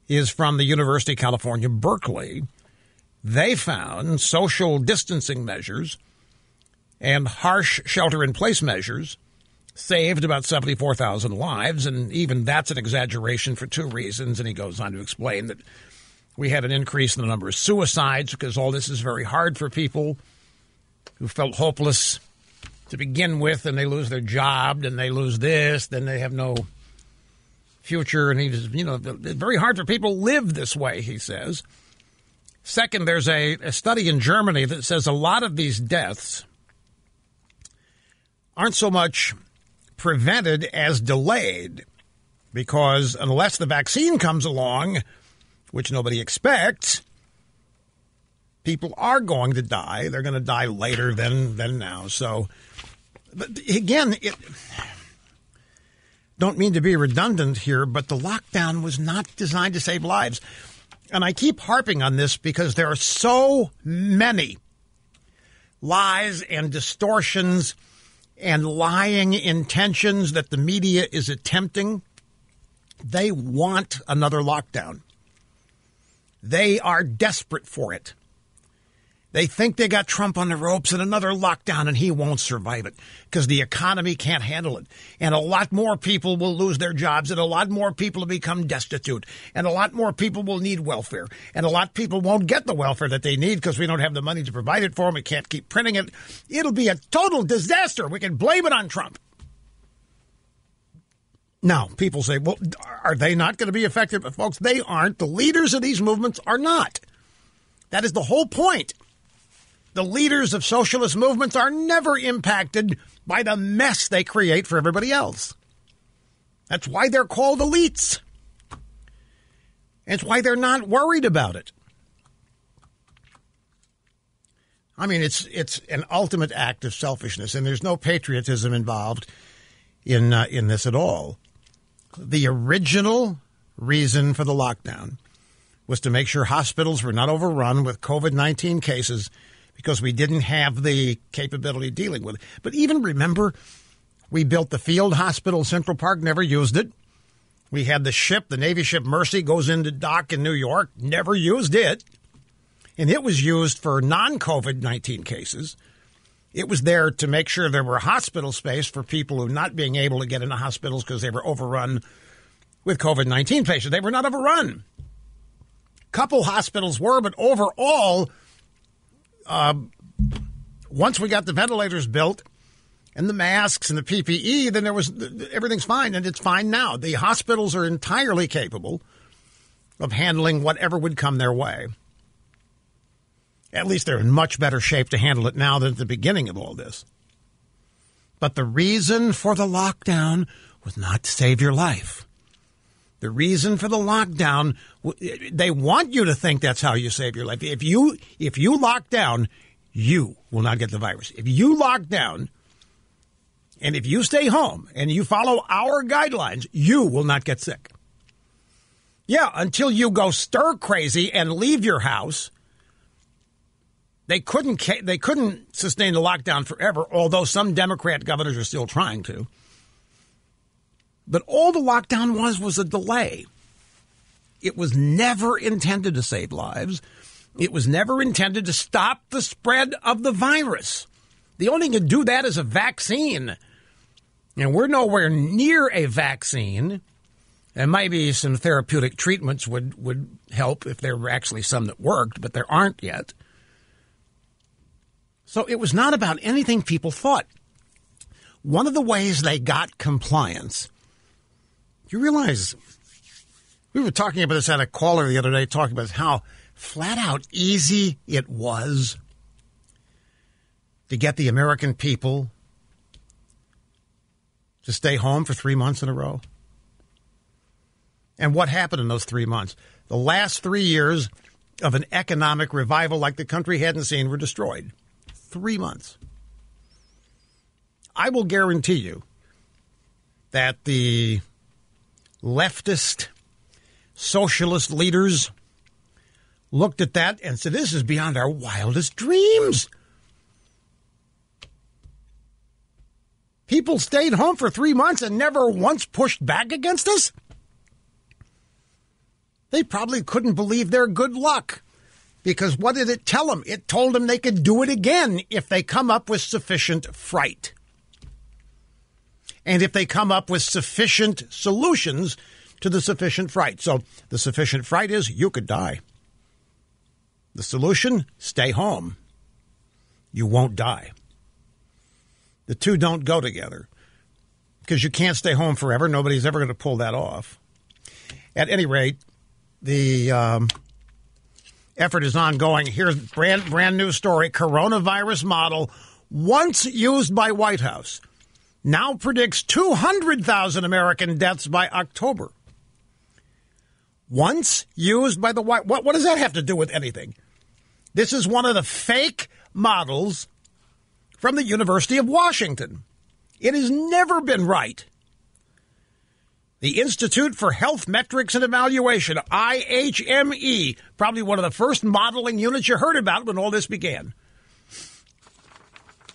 is from the University of California, Berkeley. They found social distancing measures and harsh shelter in place measures saved about 74,000 lives. And even that's an exaggeration for two reasons. And he goes on to explain that we had an increase in the number of suicides because all this is very hard for people who felt hopeless to begin with, and they lose their job, and they lose this, then they have no future. And he's, you know, it's very hard for people to live this way, he says. Second, there's a, a study in Germany that says a lot of these deaths aren't so much prevented as delayed because unless the vaccine comes along, which nobody expects, People are going to die. They're going to die later than than now. So, but again, it don't mean to be redundant here, but the lockdown was not designed to save lives. And I keep harping on this because there are so many lies and distortions and lying intentions that the media is attempting. They want another lockdown. They are desperate for it. They think they got Trump on the ropes and another lockdown and he won't survive it because the economy can't handle it. And a lot more people will lose their jobs and a lot more people will become destitute and a lot more people will need welfare and a lot of people won't get the welfare that they need because we don't have the money to provide it for them. We can't keep printing it. It'll be a total disaster. We can blame it on Trump. Now, people say, well, are they not going to be affected? But folks, they aren't. The leaders of these movements are not. That is the whole point the leaders of socialist movements are never impacted by the mess they create for everybody else. That's why they're called elites. It's why they're not worried about it. I mean, it's it's an ultimate act of selfishness, and there's no patriotism involved in uh, in this at all. The original reason for the lockdown was to make sure hospitals were not overrun with COVID 19 cases because we didn't have the capability dealing with it. But even remember, we built the field hospital Central Park, never used it. We had the ship, the Navy ship Mercy, goes into dock in New York, never used it. And it was used for non COVID 19 cases. It was there to make sure there were hospital space for people who not being able to get into hospitals because they were overrun with COVID 19 patients. They were not overrun. Couple hospitals were, but overall, uh, once we got the ventilators built and the masks and the PPE, then there was everything's fine, and it's fine now. The hospitals are entirely capable of handling whatever would come their way. At least they're in much better shape to handle it now than at the beginning of all this. But the reason for the lockdown was not to save your life. The reason for the lockdown, they want you to think that's how you save your life. If you if you lock down, you will not get the virus. If you lock down, and if you stay home and you follow our guidelines, you will not get sick. Yeah, until you go stir crazy and leave your house. They couldn't they couldn't sustain the lockdown forever, although some Democrat governors are still trying to. But all the lockdown was was a delay. It was never intended to save lives. It was never intended to stop the spread of the virus. The only thing to do that is a vaccine. And we're nowhere near a vaccine. And maybe some therapeutic treatments would, would help if there were actually some that worked, but there aren't yet. So it was not about anything people thought. One of the ways they got compliance you realize we were talking about this at a caller the other day, talking about how flat out easy it was to get the American people to stay home for three months in a row. And what happened in those three months? The last three years of an economic revival like the country hadn't seen were destroyed. Three months. I will guarantee you that the leftist socialist leaders looked at that and said, This is beyond our wildest dreams. People stayed home for three months and never once pushed back against us. They probably couldn't believe their good luck. Because what did it tell them? It told them they could do it again if they come up with sufficient fright and if they come up with sufficient solutions to the sufficient fright. So the sufficient fright is you could die. The solution stay home. You won't die. The two don't go together because you can't stay home forever. Nobody's ever going to pull that off. At any rate, the um, effort is ongoing. Here's brand brand new story: coronavirus model once used by White House now predicts 200,000 American deaths by October. Once used by the White what, what does that have to do with anything? This is one of the fake models from the University of Washington. It has never been right. The Institute for Health Metrics and Evaluation, IHME, probably one of the first modeling units you heard about when all this began.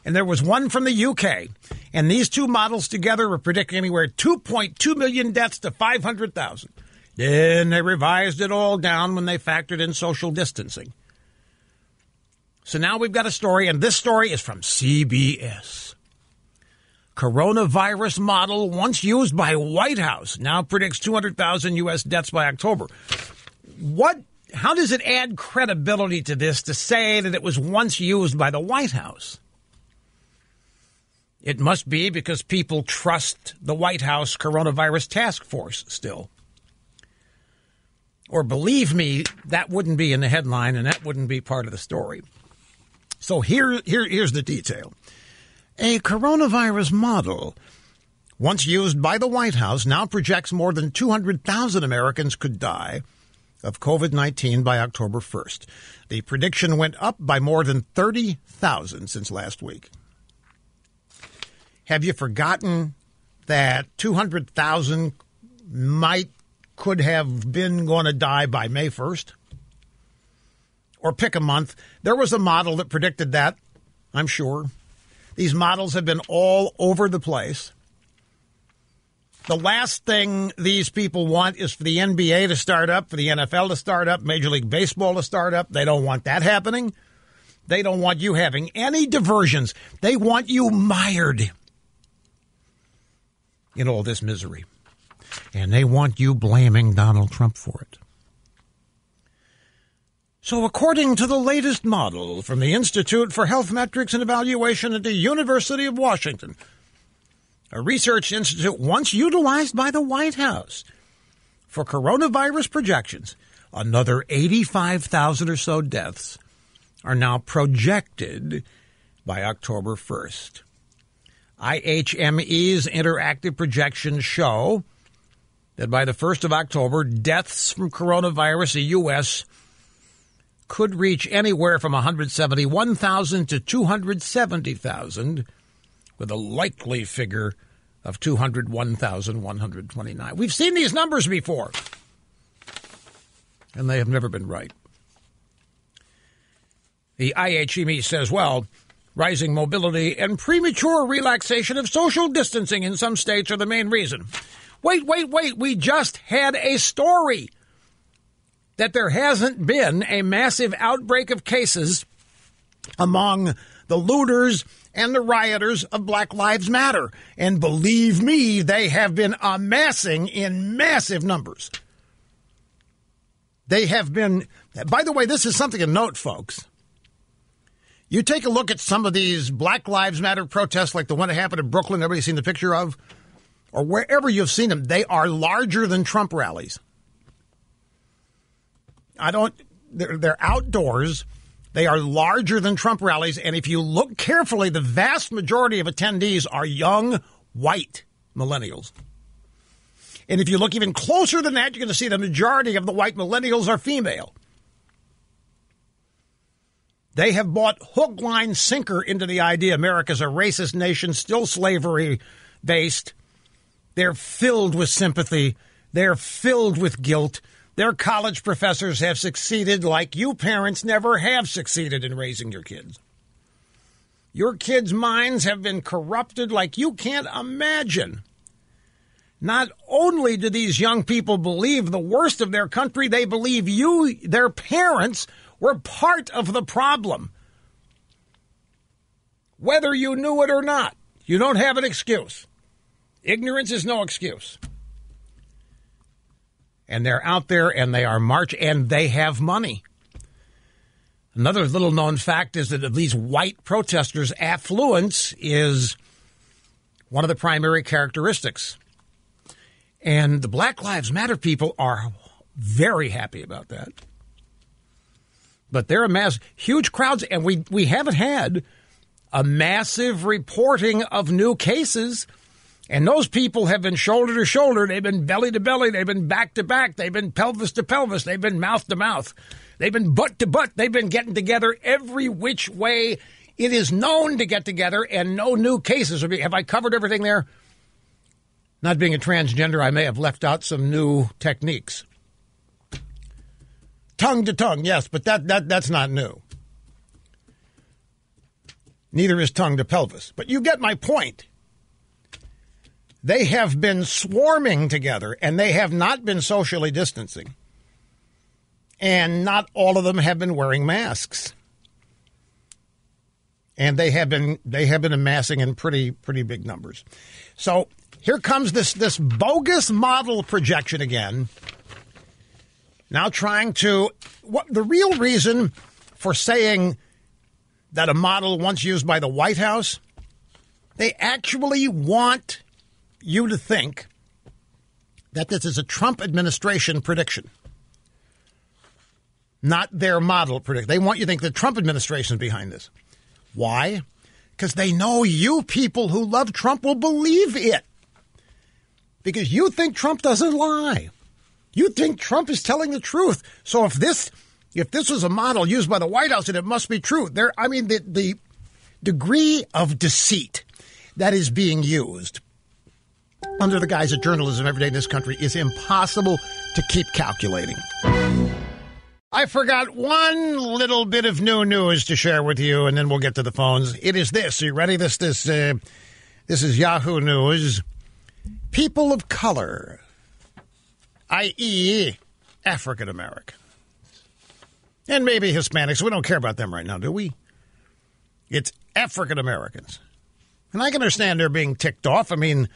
And there was one from the UK. And these two models together were predicting anywhere 2.2 million deaths to 500,000. Then they revised it all down when they factored in social distancing. So now we've got a story, and this story is from CBS. Coronavirus model once used by White House now predicts 200,000 U.S. deaths by October. What? How does it add credibility to this to say that it was once used by the White House? It must be because people trust the White House coronavirus task force still. Or believe me, that wouldn't be in the headline and that wouldn't be part of the story. So here, here here's the detail. A coronavirus model, once used by the White House, now projects more than 200,000 Americans could die of COVID 19 by October 1st. The prediction went up by more than 30,000 since last week. Have you forgotten that 200,000 might could have been going to die by May 1st? Or pick a month. There was a model that predicted that, I'm sure. These models have been all over the place. The last thing these people want is for the NBA to start up, for the NFL to start up, Major League Baseball to start up. They don't want that happening. They don't want you having any diversions. They want you mired in all this misery. And they want you blaming Donald Trump for it. So, according to the latest model from the Institute for Health Metrics and Evaluation at the University of Washington, a research institute once utilized by the White House for coronavirus projections, another 85,000 or so deaths are now projected by October 1st. IHME's interactive projections show that by the 1st of October, deaths from coronavirus in the U.S. could reach anywhere from 171,000 to 270,000, with a likely figure of 201,129. We've seen these numbers before, and they have never been right. The IHME says, well, Rising mobility and premature relaxation of social distancing in some states are the main reason. Wait, wait, wait. We just had a story that there hasn't been a massive outbreak of cases among the looters and the rioters of Black Lives Matter. And believe me, they have been amassing in massive numbers. They have been, by the way, this is something to note, folks. You take a look at some of these Black Lives Matter protests, like the one that happened in Brooklyn, everybody's seen the picture of, or wherever you've seen them, they are larger than Trump rallies. I don't, they're, they're outdoors. They are larger than Trump rallies. And if you look carefully, the vast majority of attendees are young, white millennials. And if you look even closer than that, you're going to see the majority of the white millennials are female. They have bought hook, line, sinker into the idea America's a racist nation, still slavery based. They're filled with sympathy. They're filled with guilt. Their college professors have succeeded like you parents never have succeeded in raising your kids. Your kids' minds have been corrupted like you can't imagine. Not only do these young people believe the worst of their country, they believe you, their parents, we're part of the problem. Whether you knew it or not, you don't have an excuse. Ignorance is no excuse. And they're out there and they are march and they have money. Another little known fact is that of these white protesters, affluence is one of the primary characteristics. And the Black Lives Matter people are very happy about that. But they're a mass, huge crowds, and we, we haven't had a massive reporting of new cases And those people have been shoulder to shoulder. They've been belly to belly. They've been back to back. They've been pelvis to pelvis. They've been mouth to mouth. They've been butt to butt. They've been getting together every which way it is known to get together, and no new cases. Have I covered everything there? Not being a transgender, I may have left out some new techniques. Tongue to tongue, yes, but that, that that's not new. Neither is tongue to pelvis. But you get my point. They have been swarming together and they have not been socially distancing. And not all of them have been wearing masks. And they have been they have been amassing in pretty pretty big numbers. So here comes this this bogus model projection again. Now trying to what the real reason for saying that a model once used by the White House, they actually want you to think that this is a Trump administration prediction, not their model prediction. They want you to think the Trump administration is behind this. Why? Because they know you people who love Trump will believe it. Because you think Trump doesn't lie. You think Trump is telling the truth. So if this if this was a model used by the White House, then it must be true. There I mean the the degree of deceit that is being used under the guise of journalism every day in this country is impossible to keep calculating. I forgot one little bit of new news to share with you, and then we'll get to the phones. It is this. Are you ready? This this uh, this is Yahoo News. People of color, i.e., African American, and maybe Hispanics. We don't care about them right now, do we? It's African Americans, and I can understand they're being ticked off. I mean,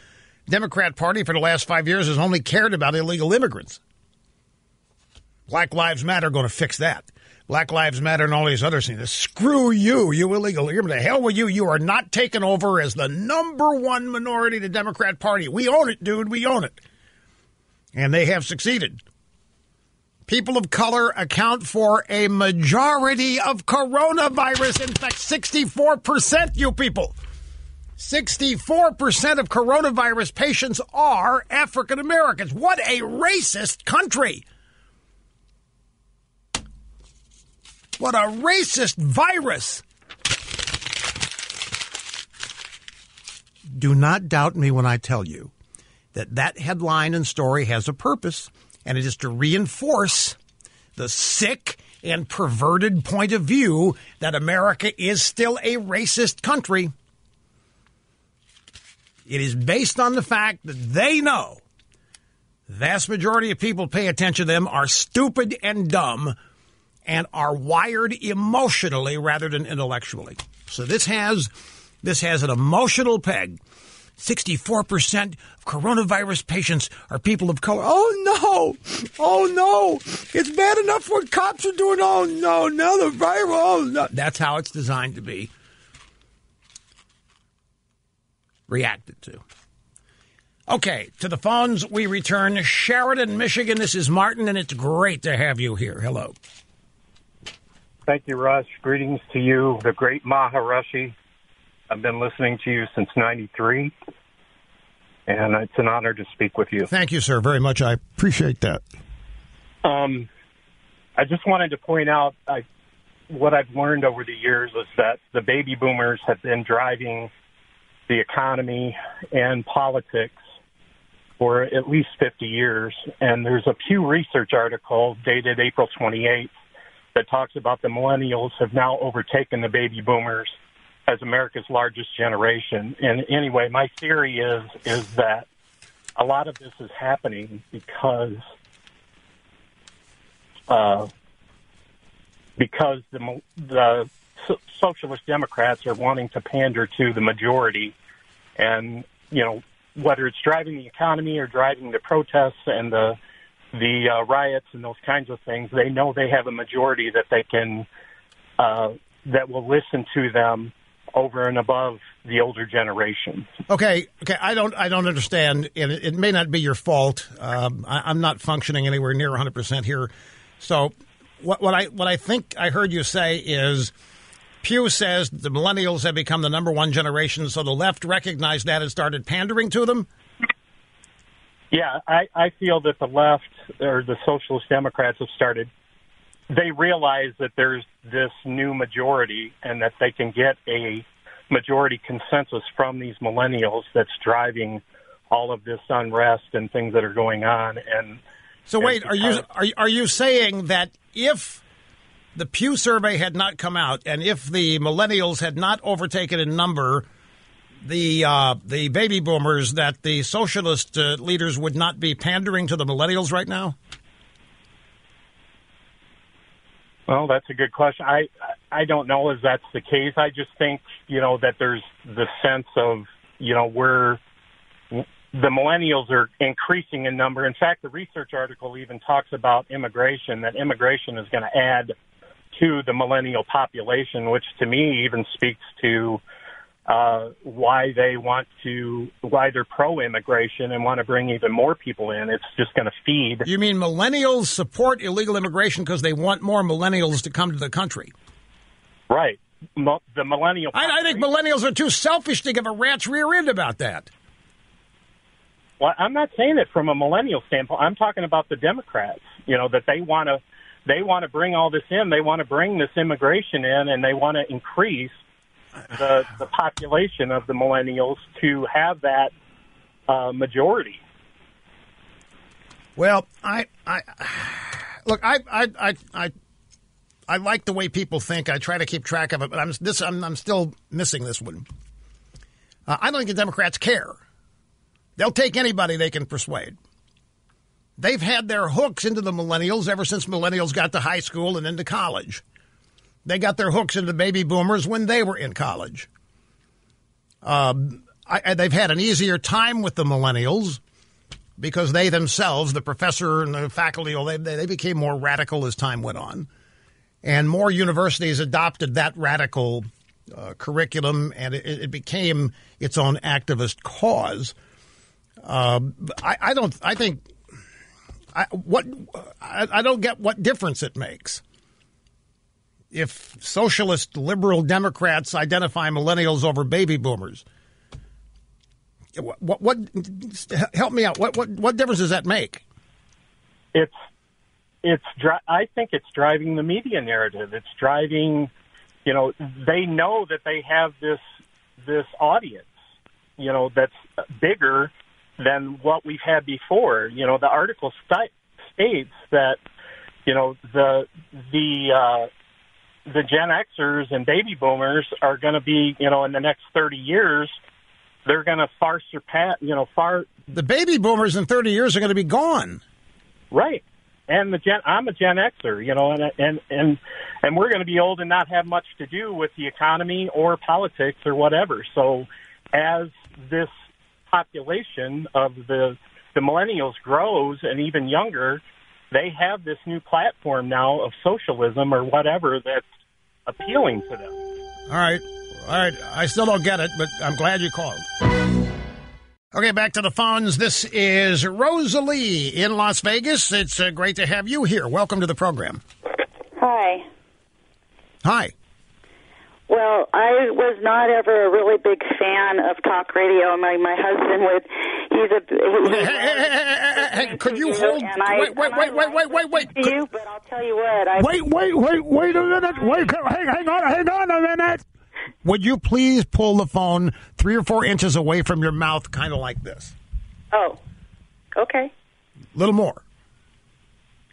Democrat Party for the last five years has only cared about illegal immigrants. Black Lives Matter going to fix that. Black Lives Matter and all these other things. Screw you, you illegal immigrant. The hell with you. You are not taking over as the number one minority the Democrat Party. We own it, dude. We own it. And they have succeeded. People of color account for a majority of coronavirus. In fact, 64%, you people. 64% of coronavirus patients are African Americans. What a racist country! What a racist virus! Do not doubt me when I tell you that that headline and story has a purpose, and it is to reinforce the sick and perverted point of view that America is still a racist country. It is based on the fact that they know the vast majority of people pay attention to them are stupid and dumb and are wired emotionally rather than intellectually. So this has this has an emotional peg. 64% of coronavirus patients are people of color. Oh no. Oh no. It's bad enough what cops are doing. Oh no. Now the virus. Oh no. That's how it's designed to be reacted to. Okay, to the phones we return. Sheridan, Michigan. This is Martin, and it's great to have you here. Hello.
Thank you, Rush. Greetings to you, the great Maharishi. I've been listening to you since 93, and it's an honor to speak with you.
Thank you, sir, very much. I appreciate that.
Um, I just wanted to point out I, what I've learned over the years is that the baby boomers have been driving the economy and politics for at least 50 years. And there's a Pew Research article dated April 28th that talks about the millennials have now overtaken the baby boomers as America's largest generation. And anyway, my theory is is that a lot of this is happening because uh, because the the socialist Democrats are wanting to pander to the majority, and you know whether it's driving the economy or driving the protests and the the uh, riots and those kinds of things, they know they have a majority that they can uh, that will listen to them over and above the older generation.
Okay, okay, I don't, I don't understand, and it, it may not be your fault. Um, I, I'm not functioning anywhere near 100 percent here. So, what, what I, what I think I heard you say is Pew says the millennials have become the number one generation, so the left recognized that and started pandering to them.
Yeah, I, I feel that the left or the socialist Democrats have started. They realize that there's this new majority and that they can get a majority consensus from these millennials that's driving all of this unrest and things that are going on. And
So
and
wait, are you are are you saying that if the Pew survey had not come out and if the millennials had not overtaken in number the uh, the baby boomers, that the socialist uh, leaders would not be pandering to the millennials right now?
Well, that's a good question. I I don't know if that's the case. I just think you know that there's the sense of you know we're the millennials are increasing in number. In fact, the research article even talks about immigration. That immigration is going to add to the millennial population, which to me even speaks to uh, why they want to why they're pro-immigration and want to bring even more people in. It's just going to feed.
You mean millennials support illegal immigration because they want more millennials to come to the country?
Right. Mo- the millennial.
I, I think millennials are too selfish to give a rat's rear end about that.
Well, I'm not saying it from a millennial standpoint. I'm talking about the Democrats. You know that they want to they want to bring all this in. They want to bring this immigration in, and they want to increase the the population of the millennials to have that uh, majority.
Well, I, I look, I, I, I, I, I like the way people think. I try to keep track of it, but I'm this, I'm, I'm still missing this one. Uh, I don't think the Democrats care. They'll take anybody they can persuade. They've had their hooks into the millennials ever since millennials got to high school and into college. They got their hooks into baby boomers when they were in college. Um, I, they've had an easier time with the millennials because they themselves, the professor and the faculty, they, they became more radical as time went on. And more universities adopted that radical uh, curriculum, and it, it became its own activist cause. Uh, I, I don't. I think. I, what I, I don't get what difference it makes if socialist liberal Democrats identify millennials over baby boomers. What, what, what help me out? What, what what difference does that make?
It's it's I think it's driving the media narrative. It's driving, you know, they know that they have this this audience, you know, that's bigger than what we've had before. You know, the article sti- states that, you know, the the uh, the Gen Xers and baby boomers are going to be, you know, in the next thirty years, they're going to far surpass, you know, far
The baby boomers in 30 years are going to be gone.
Right. And the Gen, I'm a Gen Xer, you know, and and and and we're going to be old and not have much to do with the economy or politics or whatever. So, as this population of the the millennials grows and even younger, they have this new platform now of socialism or whatever that's appealing to them.
All right. All right. I still don't get it, but I'm glad you called. Okay, back to the phones. This is Rosalie in Las Vegas. It's uh, great to have you here. Welcome to the program.
Hi.
Hi.
Well, I was not ever a really big fan of talk radio. My my husband would. He's a.
Hey, hey, hey, [laughs] could you hold?
And I,
Wait, wait, wait, wait, wait, wait, wait.
to you, but I'll tell you what. I,
Wait, wait, wait, wait a minute. Wait, hang, hang on, hang on a minute. Would you please pull the phone three or four inches away from your mouth, kind of like this?
Oh. Okay.
A little more.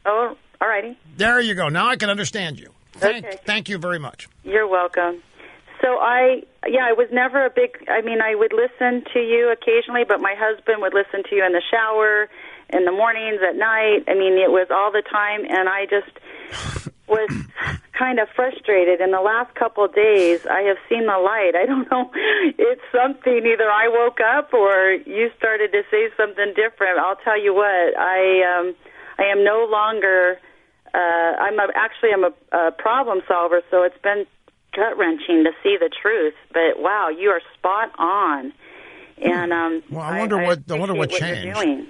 Oh, all righty.
There you go. Now I can understand you. Thank,
Okay.
thank you very much.
You're welcome. So I, yeah, I was never a big. I mean, I would listen to you occasionally, but my husband would listen to you in the shower, in the mornings, at night. I mean, it was all the time, and I just [coughs] was kind of frustrated. In the last couple of days, I have seen the light. I don't know. It's something. Either I woke up or you started to say something different. I'll tell you what. I um, I am no longer. Uh, I'm a, actually I'm a, a problem solver, so it's been gut wrenching to see the truth. But wow, you are spot on. And um,
Well, I wonder what- I wonder what
you're
changed.
doing.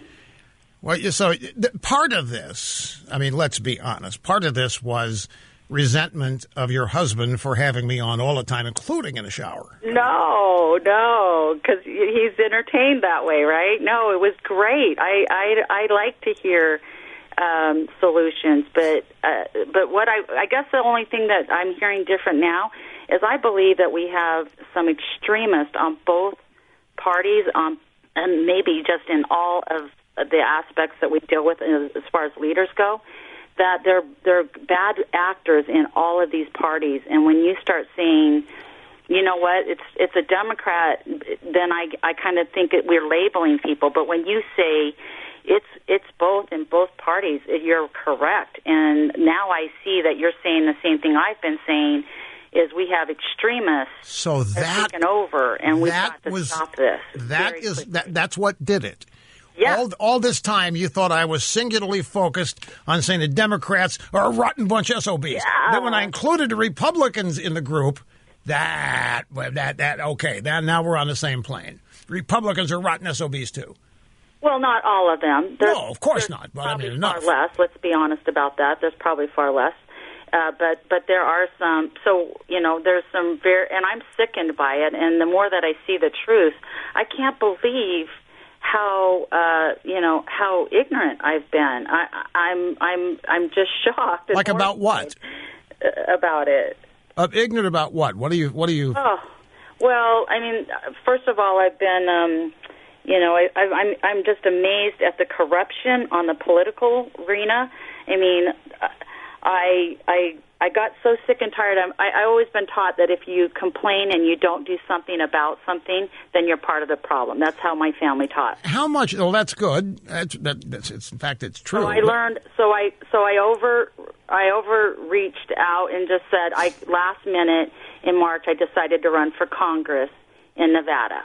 Well, you- so th- part of this, I mean, let's be honest. Part of this was resentment of your husband for having me on all the time, including in the shower.
No, no, because he's entertained that way, right? No, it was great. I I I like to hear um, solutions, but uh, but what I I guess the only thing that I'm hearing different now is I believe that we have some extremists on both parties, um, and maybe just in all of the aspects that we deal with as far as leaders go. That they're they're bad actors in all of these parties, and when you start seeing you know what it's it's a democrat then i i kind of think that we're labeling people but when you say it's it's both in both parties eh, you're correct and now i see that you're saying the same thing i've been saying is we have extremists
So that
taken over and we've got to
was-
stop this
That is that, that's what did it.
Yeah.
All, all this time, you thought I was singularly focused on saying the Democrats are a rotten bunch of SOBs. Then when I included the Republicans in the group, that, that, that, okay, that, now we're on the same plane. Republicans are rotten SOBs too.
Well, not all of them. There's,
No, of course not, but I mean
far
enough.
less. Let's be honest about that. There's probably far less. Uh, but but there are some. So you know, there's some very, and I'm sickened by it. And the more that I see the truth, I can't believe how uh, you know how ignorant I've been. I, I'm I'm I'm just [laughs] shocked.
Like about what?
uh, About it.
Uh, ignorant about what? What do you, what do you,
Oh, well, I mean, first of all, I've been, um, you know, I, I, I'm I'm just amazed at the corruption on the political arena. I mean, I I I got so sick and tired. I'm, I I always been taught that if you complain and you don't do something about something, then you're part of the problem. That's how my family taught.
how much, well, that's good. That's, that, that's, it's, in fact, it's true.
So I learned. So I so I over I overreached out and just said I last minute in March I decided to run for Congress in Nevada,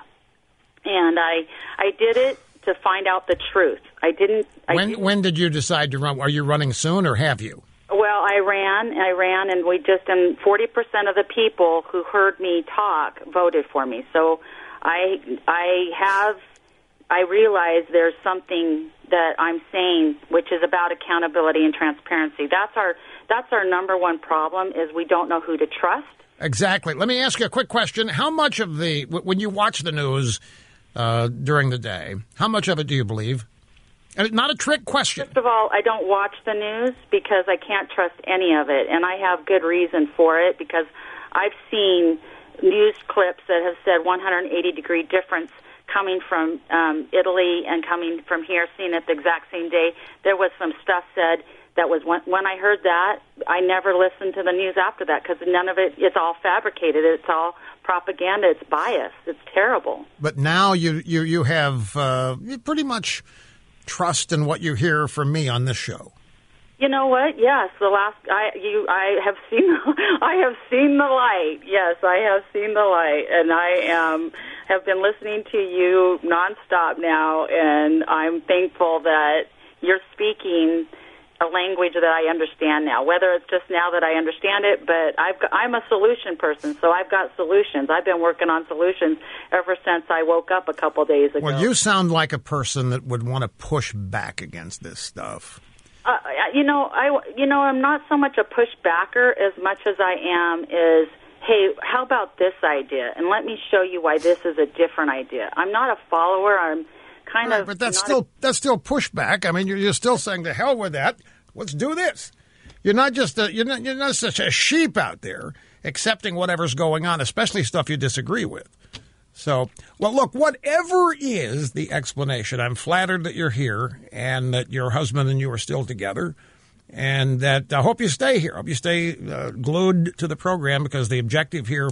and I I did it to find out the truth. I didn't. I
when,
didn't-
when did you decide to run? Are you running soon or have you?
well, I ran, I ran, and we just and forty percent of the people who heard me talk voted for me. So I I have I realize there's something that I'm saying which is about accountability and transparency. That's our that's our number one problem is we don't know who to trust.
Exactly. Let me ask you a quick question. How much of the, when you watch the news uh, during the day, how much of it do you believe? And not a trick question.
First of all, I don't watch the news because I can't trust any of it, and I have good reason for it because I've seen news clips that have said 180 degree difference coming from um, Italy and coming from here, seen it the exact same day. There was some stuff said that was when, when I heard that, I never listened to the news after that because none of it, it's all fabricated. It's all propaganda. It's biased. It's terrible.
But now you, you, you have uh, you pretty much trust in what you hear from me on this show.
You know what? Yes, the last I you I have seen [laughs] I have seen the light. Yes, I have seen the light, and I um have been listening to you nonstop now, and I'm thankful that you're speaking a language that I understand now. Whether it's just now that I understand it, but I've got, I'm a solution person, so I've got solutions. I've been working on solutions ever since I woke up a couple days ago.
Well, you sound like a person that would want to push back against this stuff.
Uh, you know, I you know, I'm not so much a pushbacker as much as I am is, hey, how about this idea? And let me show you why this is a different idea. I'm not a follower. I'm kind
Right,
of.
but that's still that's still pushback. I mean, you're, you're still saying to hell with that. Let's do this. You're not just a, you're not you're not such a sheep out there accepting whatever's going on, especially stuff you disagree with. So, well, look, whatever is the explanation, I'm flattered that you're here and that your husband and you are still together, and that I hope you stay here. I hope you stay uh, glued to the program because the objective here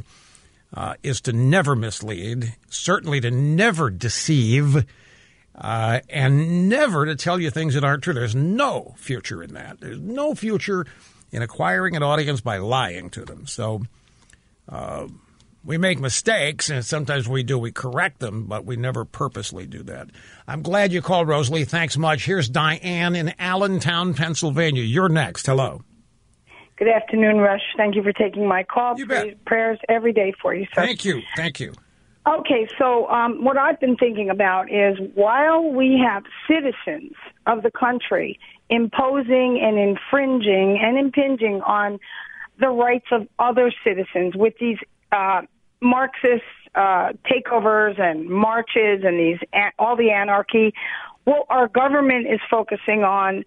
uh, is to never mislead, certainly to never deceive, uh, and never to tell you things that aren't true. There's no future in that. There's no future in acquiring an audience by lying to them. So uh, we make mistakes, and sometimes we do. We correct them, but we never purposely do that. I'm glad you called, Rosalie. Thanks much. Here's Diane in Allentown, Pennsylvania. You're next. Hello.
Good afternoon, Rush. Thank you for taking my call.
You bet.
Prayers every day for you, sir.
Thank you. Thank you.
Okay, so um, what I've been thinking about is while we have citizens of the country imposing and infringing and impinging on the rights of other citizens with these uh, Marxist uh, takeovers and marches and these all the anarchy. What our government is focusing on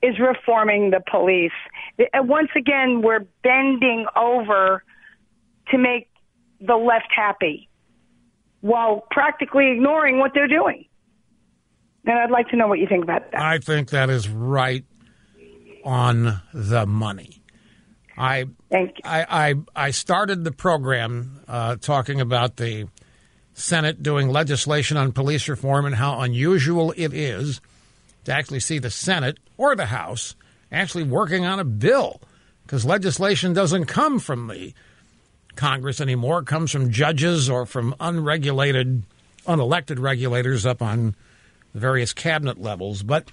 is reforming the police. And once again, we're bending over to make the left happy while practically ignoring what they're doing. And I'd like to know what you think about that.
I think that is right on the money. I
Thank you.
I, I, I started the program uh, talking about the Senate doing legislation on police reform and how unusual it is to actually see the Senate or the House actually working on a bill because legislation doesn't come from the Congress anymore. It comes from judges or from unregulated, unelected regulators up on the various cabinet levels. But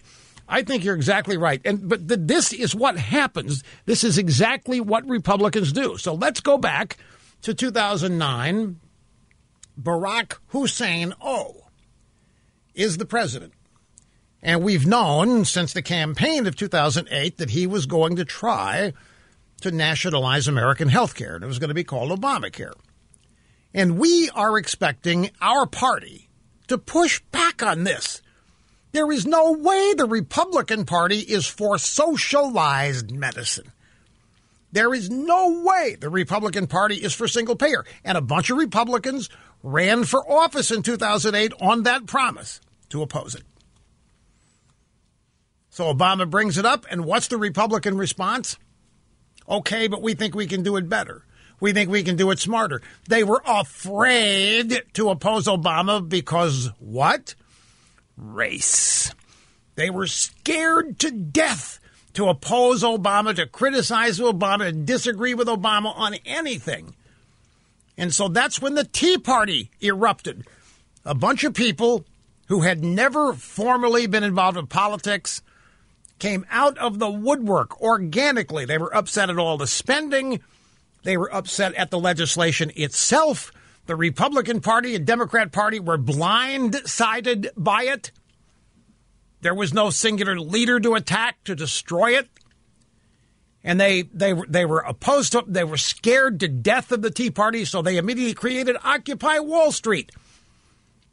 I think you're exactly right. And but the, this is what happens. This is exactly what Republicans do. So let's go back to 2009. Barack Hussein O is the president. And we've known since the campaign of 2008 that he was going to try to nationalize American health care, and it was going to be called Obamacare. And we are expecting our party to push back on this. There is no way the Republican Party is for socialized medicine. There is no way the Republican Party is for single payer. And a bunch of Republicans ran for office in 2008 on that promise to oppose it. So Obama brings it up, and what's the Republican response? Okay, but we think we can do it better. We think we can do it smarter. They were afraid to oppose Obama because what? Race. They were scared to death to oppose Obama, to criticize Obama, to disagree with Obama on anything. And so that's when the Tea Party erupted. A bunch of people who had never formally been involved in politics came out of the woodwork organically. They were upset at all the spending. They were upset at the legislation itself. The Republican Party and Democrat Party were blindsided by it. There was no singular leader to attack to destroy it. And they, they, they were opposed to it. They were scared to death of the Tea Party, so they immediately created Occupy Wall Street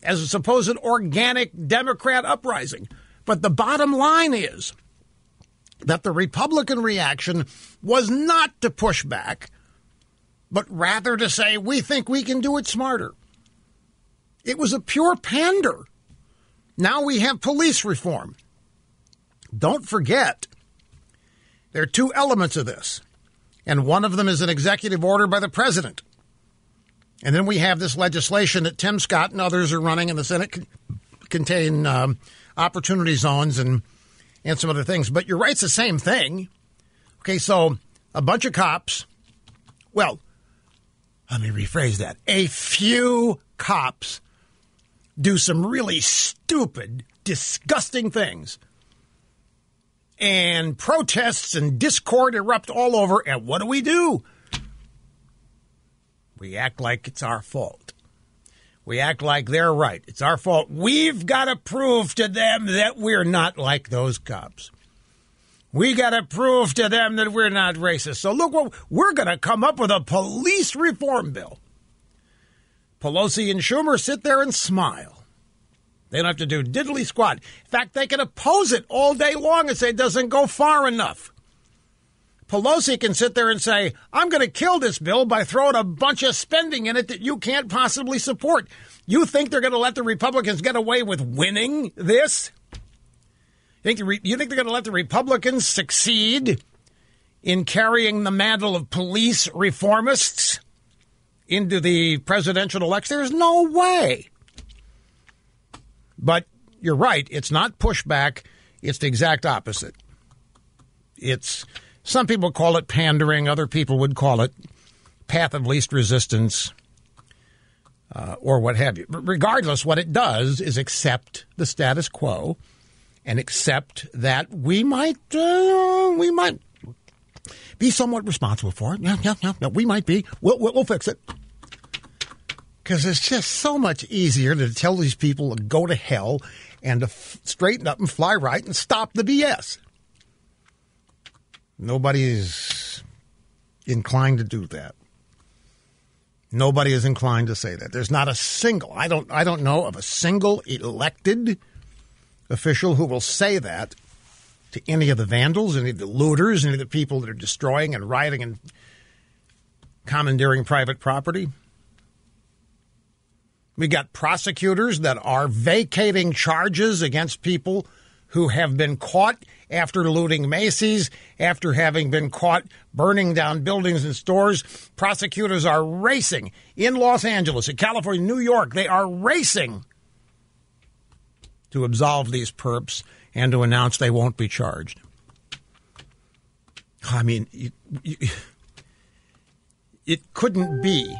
as a supposed organic Democrat uprising. But the bottom line is that the Republican reaction was not to push back, but rather to say, we think we can do it smarter. It was a pure pander. Now we have police reform. Don't forget, there are two elements of this, and one of them is an executive order by the president. And then we have this legislation that Tim Scott and others are running in the Senate contain um, opportunity zones and and some other things. But you're right, it's the same thing. Okay, so a bunch of cops, well, let me rephrase that. A few cops do some really stupid, disgusting things. And protests and discord erupt all over. And what do we do? We act like it's our fault. We act like they're right. It's our fault. We've got to prove to them that we're not like those cops. We got to prove to them that we're not racist. So look what we're going to come up with a police reform bill. Pelosi and Schumer sit there and smile. They don't have to do diddly squat. In fact, they can oppose it all day long and say it doesn't go far enough. Pelosi can sit there and say, I'm going to kill this bill by throwing a bunch of spending in it that you can't possibly support. You think they're going to let the Republicans get away with winning this? You think, you think they're going to let the Republicans succeed in carrying the mantle of police reformists into the presidential election? There's no way. But you're right. It's not pushback. It's the exact opposite. It's some people call it pandering, other people would call it path of least resistance uh, or what have you. But regardless, what it does is accept the status quo and accept that we might uh, we might be somewhat responsible for it. Yeah, yeah, yeah. yeah we might be. We'll, we'll, we'll fix it. Because it's just so much easier to tell these people to go to hell and to f- straighten up and fly right and stop the BS. Nobody's inclined to do that. Nobody is inclined to say that. There's not a single. I don't. I don't know of a single elected official who will say that to any of the vandals, any of the looters, any of the people that are destroying and rioting and commandeering private property. We got prosecutors that are vacating charges against people who have been caught after looting Macy's, after having been caught burning down buildings and stores. Prosecutors are racing in Los Angeles, in California, New York. They are racing to absolve these perps and to announce they won't be charged. I mean, you, you, it couldn't be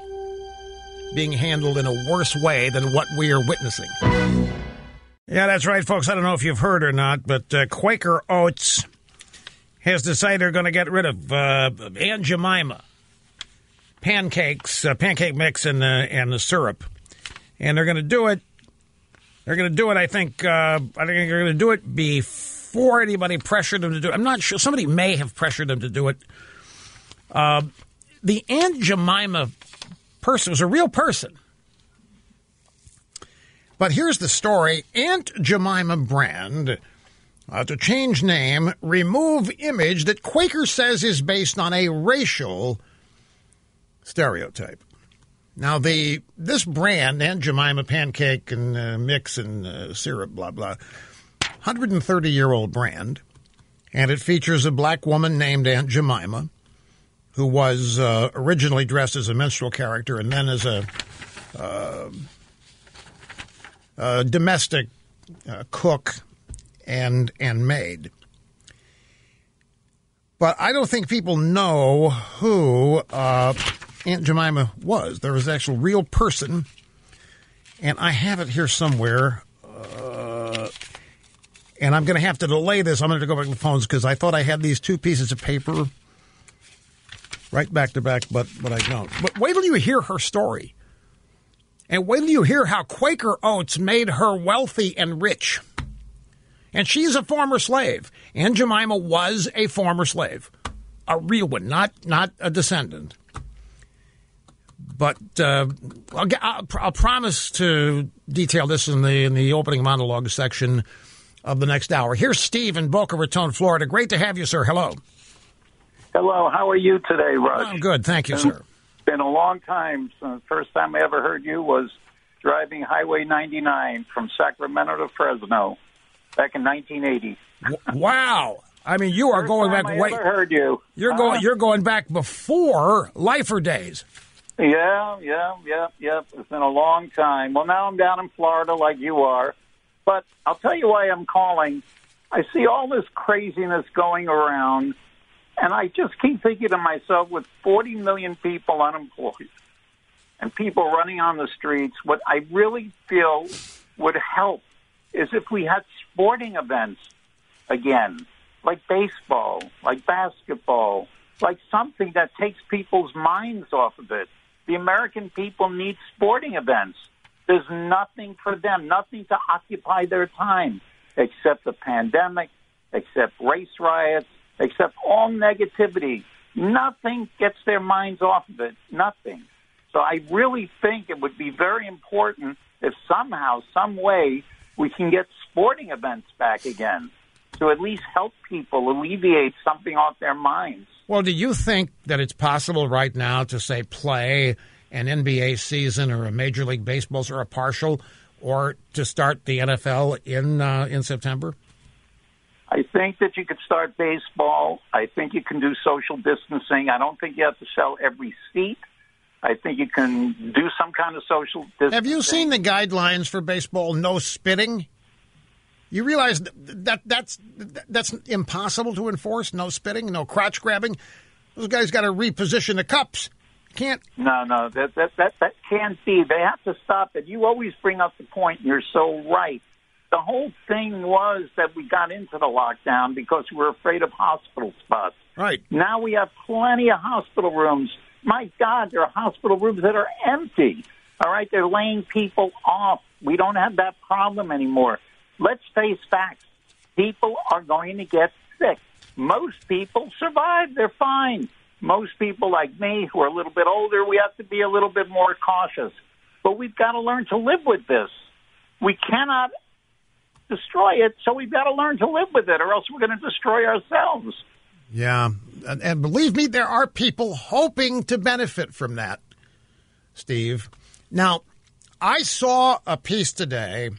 being handled in a worse way than what we are witnessing. Yeah, that's right, folks. I don't know if you've heard or not, but uh, Quaker Oats has decided they're going to get rid of uh, Aunt Jemima pancakes, uh, pancake mix, and the and the syrup, and they're going to do it. They're going to do it. I think. Uh, I think they're going to do it before anybody pressured them to do it. I'm not sure. Somebody may have pressured them to do it. Uh, the Aunt Jemima person was a real person. But here's the story Aunt Jemima Brand uh, to change name, remove image that Quaker says is based on a racial stereotype. Now, the this brand, Aunt Jemima pancake and uh, mix and uh, syrup, blah, blah, 130 year old brand, and it features a black woman named Aunt Jemima who was uh, originally dressed as a minstrel character and then as a uh, uh, domestic uh, cook and and maid. But I don't think people know who uh, Aunt Jemima was. There was an actual real person, and I have it here somewhere. Uh, and I'm going to have to delay this. I'm going to go back to the phones because I thought I had these two pieces of paper right back to back, but but I don't. But wait till you hear her story. And wait till you hear how Quaker Oats made her wealthy and rich. And she's a former slave. Aunt Jemima was a former slave, a real one, not not a descendant. But uh, I'll, I'll, I'll, promise to detail this in the in the opening monologue section of the next hour. Here's Steve in Boca Raton, Florida. Great to have you, sir. Hello.
Hello. How are you today, Rush?
I'm good, thank you, sir
been a long time. since the first time I ever heard you was driving Highway 99 from Sacramento to Fresno back in 1980.
wow. I mean, you are
First
going back
I
way.
Heard you?
You're
uh,
going. You're going back before Lifer days.
Yeah, yeah, yeah, yeah. It's been a long time. Well, now I'm down in Florida, like you are. But I'll tell you why I'm calling. I see all this craziness going around, and I just keep thinking to myself, with 40 million people unemployed and people running on the streets, what I really feel would help is if we had sporting events again, like baseball, like basketball, like something that takes people's minds off of it. The American people need sporting events. There's nothing for them, nothing to occupy their time except the pandemic, except race riots, except all negativity. Nothing gets their minds off of it. Nothing. So I really think it would be very important if somehow, some way, we can get sporting events back again to at least help people alleviate something off their minds.
Well, do you think that it's possible right now to say play an NBA season or a Major League Baseball or a partial, or to start the NFL in uh, in September?
I think that you could start baseball. I think you can do social distancing. I don't think you have to sell every seat. I think you can do some kind of social distancing.
Have you seen the guidelines for baseball? No spitting. You realize that that's that's impossible to enforce. No spitting, no crotch grabbing. Those guys got to reposition the cups. Can't.
No, no, that that that that can't be. They have to stop it. You always bring up the point, and you're so right. The whole thing was that we got into the lockdown because we were afraid of hospital spots.
Right.
Now we have plenty of hospital rooms. My God, there are hospital rooms that are empty. All right, they're laying people off. We don't have that problem anymore. Let's face facts. People are going to get sick. Most people survive. They're fine. most people like me who are a little bit older, we have to be a little bit more cautious. But we've got to learn to live with this. We cannot destroy it, so we've got to learn to live with it, or else we're going to destroy ourselves.
Yeah. And, and believe me, there are people hoping to benefit from that, Steve. Now, I saw a piece today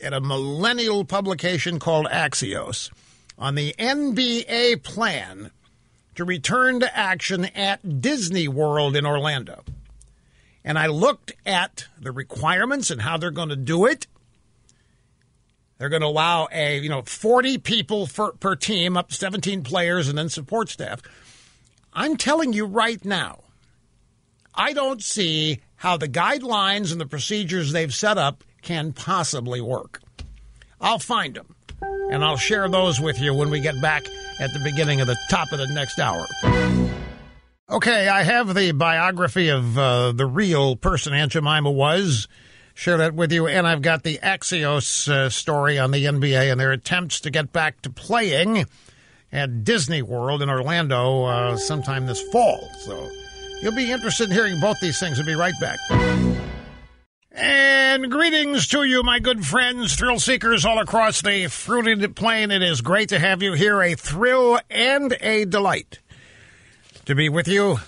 in a millennial publication called Axios on the NBA plan to return to action at Disney World in Orlando. And I looked at the requirements and how they're going to do it. They're going to allow a, you know, 40 people for, per team, up to 17 players, and then support staff. I'm telling you right now, I don't see how the guidelines and the procedures they've set up can possibly work. I'll find them, and I'll share those with you when we get back at the beginning of the top of the next hour. Okay, I have the biography of uh, the real person Aunt Jemima was. Share that with you. And I've got the Axios uh, story on the NBA and their attempts to get back to playing at Disney World in Orlando uh, sometime this fall. So you'll be interested in hearing both these things. I'll be right back. And greetings to you, my good friends, thrill seekers all across the fruited plain. It is great to have you here. A thrill and a delight to be with you.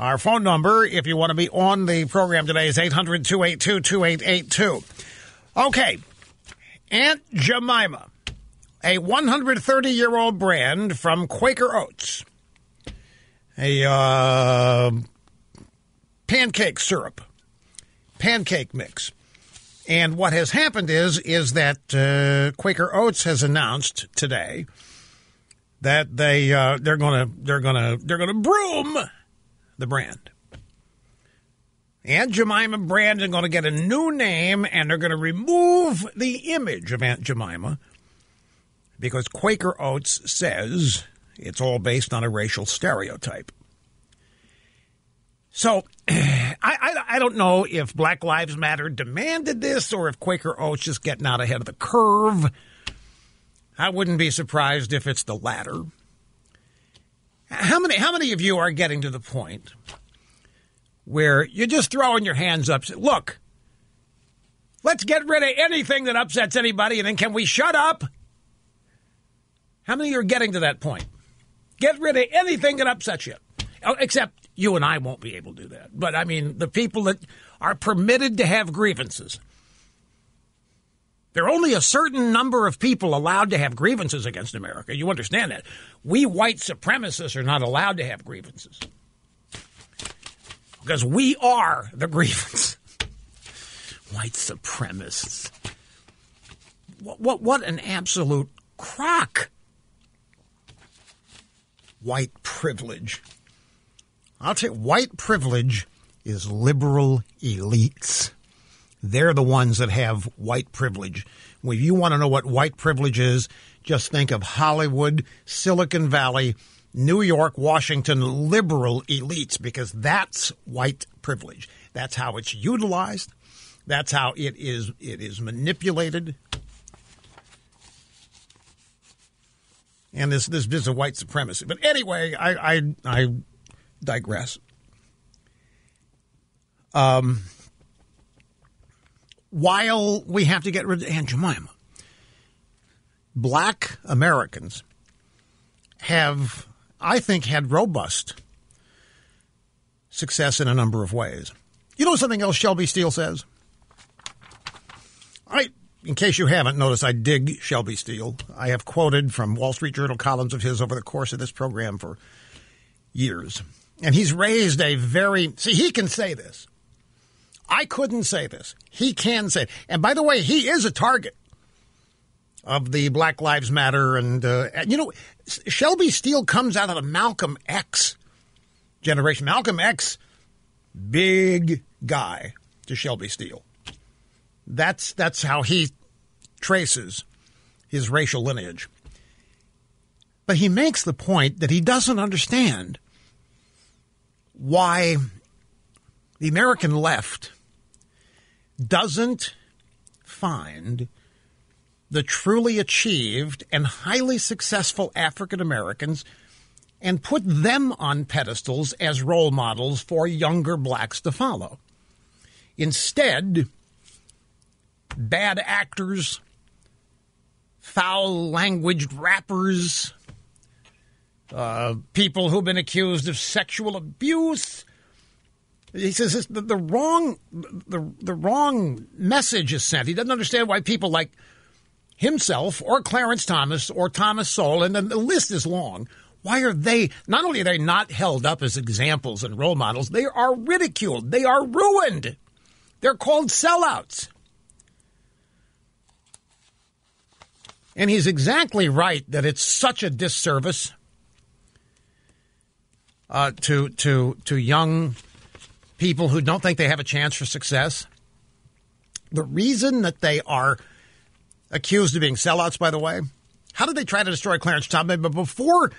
Our phone number, if you want to be on the program today, is 800 282 2882. Okay. Aunt Jemima, a 130 year old brand from Quaker Oats, a uh, pancake syrup, pancake mix. And what has happened is is that uh, Quaker Oats has announced today that they uh, they're gonna they're gonna they're gonna broom the brand. Aunt Jemima brand is going to get a new name, and they're going to remove the image of Aunt Jemima because Quaker Oats says it's all based on a racial stereotype. So [clears throat] I, I, I don't know if Black Lives Matter demanded this or if Quaker Oats is getting out ahead of the curve. I wouldn't be surprised if it's the latter. How many how many of you are getting to the point where you're just throwing your hands up? Look, let's get rid of anything that upsets anybody, and then can we shut up? How many are getting to that point? Get rid of anything that upsets you, Oh, except you and I won't be able to do that. But I mean, the people that are permitted to have grievances. There are only a certain number of people allowed to have grievances against America. You understand that. We white supremacists are not allowed to have grievances. Because we are the grievance. [laughs] white supremacists. What, what, what an absolute crock. White privilege. I'll tell you, white privilege is liberal elites. They're the ones that have white privilege. If you want to know what white privilege is, just think of Hollywood, Silicon Valley, New York, Washington liberal elites because that's white privilege. That's how it's utilized. That's how it is it is manipulated. And this this is a white supremacy. But anyway, I I, I digress. Um while we have to get rid of Aunt Jemima, black Americans have, I think, had robust success in a number of ways. You know something else Shelby Steele says? I, in case you haven't noticed, I dig Shelby Steele. I have quoted from Wall Street Journal columns of his over the course of this program for years. And he's raised a very, see, he can say this. I couldn't say this. He can say it. And by the way, he is a target of the Black Lives Matter. And, uh, you know, Shelby Steele comes out of the Malcolm X generation. Malcolm X, big guy to Shelby Steele. That's, that's how he traces his racial lineage. But he makes the point that he doesn't understand why the American left doesn't find the truly achieved and highly successful African Americans and put them on pedestals as role models for younger blacks to follow. Instead, bad actors, foul languaged rappers, uh, people who've been accused of sexual abuse. He says the, the wrong the, the wrong message is sent. He doesn't understand why people like himself or Clarence Thomas or Thomas Sowell, and the list is long. Why are they not only are they not held up as examples and role models, they are ridiculed. They are ruined. They're called sellouts. And he's exactly right that it's such a disservice uh, to to to young people who don't think they have a chance for success. The reason that they are accused of being sellouts, by the way, how did they try to destroy Clarence Thomas? But before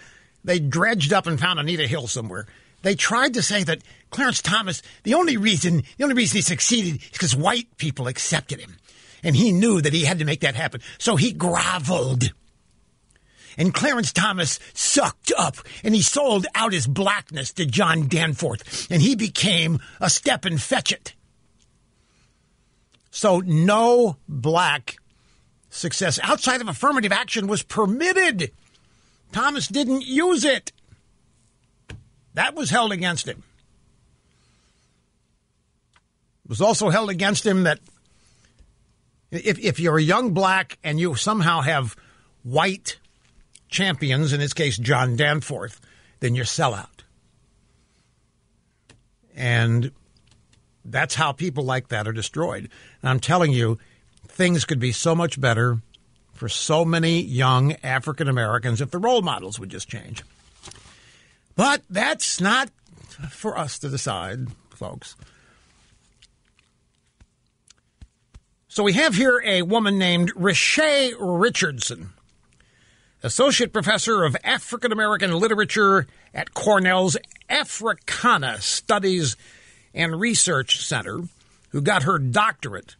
they dredged up and found Anita Hill somewhere, they tried to say that Clarence Thomas, the only reason, the only reason he succeeded is because white people accepted him. And he knew that he had to make that happen. So he groveled. And Clarence Thomas sucked up and he sold out his blackness to John Danforth. And he became a step and fetch it. So no black success outside of affirmative action was permitted. Thomas didn't use it. That was held against him. It was also held against him that if, if you're a young black and you somehow have white champions, in this case John Danforth, then you're sellout. And that's how people like that are destroyed. And I'm telling you, things could be so much better for so many young African Americans if the role models would just change. But that's not for us to decide, folks. So we have here a woman named Riche Richardson, Associate Professor of African American Literature at Cornell's Africana Studies and Research Center, who got her doctorate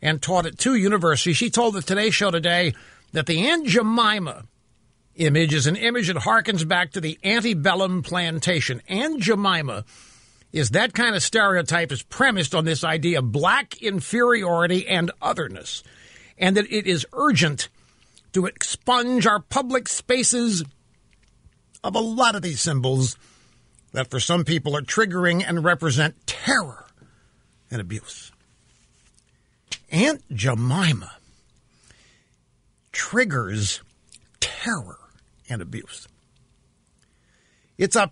and taught at two universities. She told the Today Show today that the Aunt Jemima image is an image that harkens back to the antebellum plantation. Aunt Jemima is that kind of stereotype is premised on this idea of black inferiority and otherness, and that it is urgent to expunge our public spaces of a lot of these symbols that for some people are triggering and represent terror and abuse. Aunt Jemima triggers terror and abuse. It's a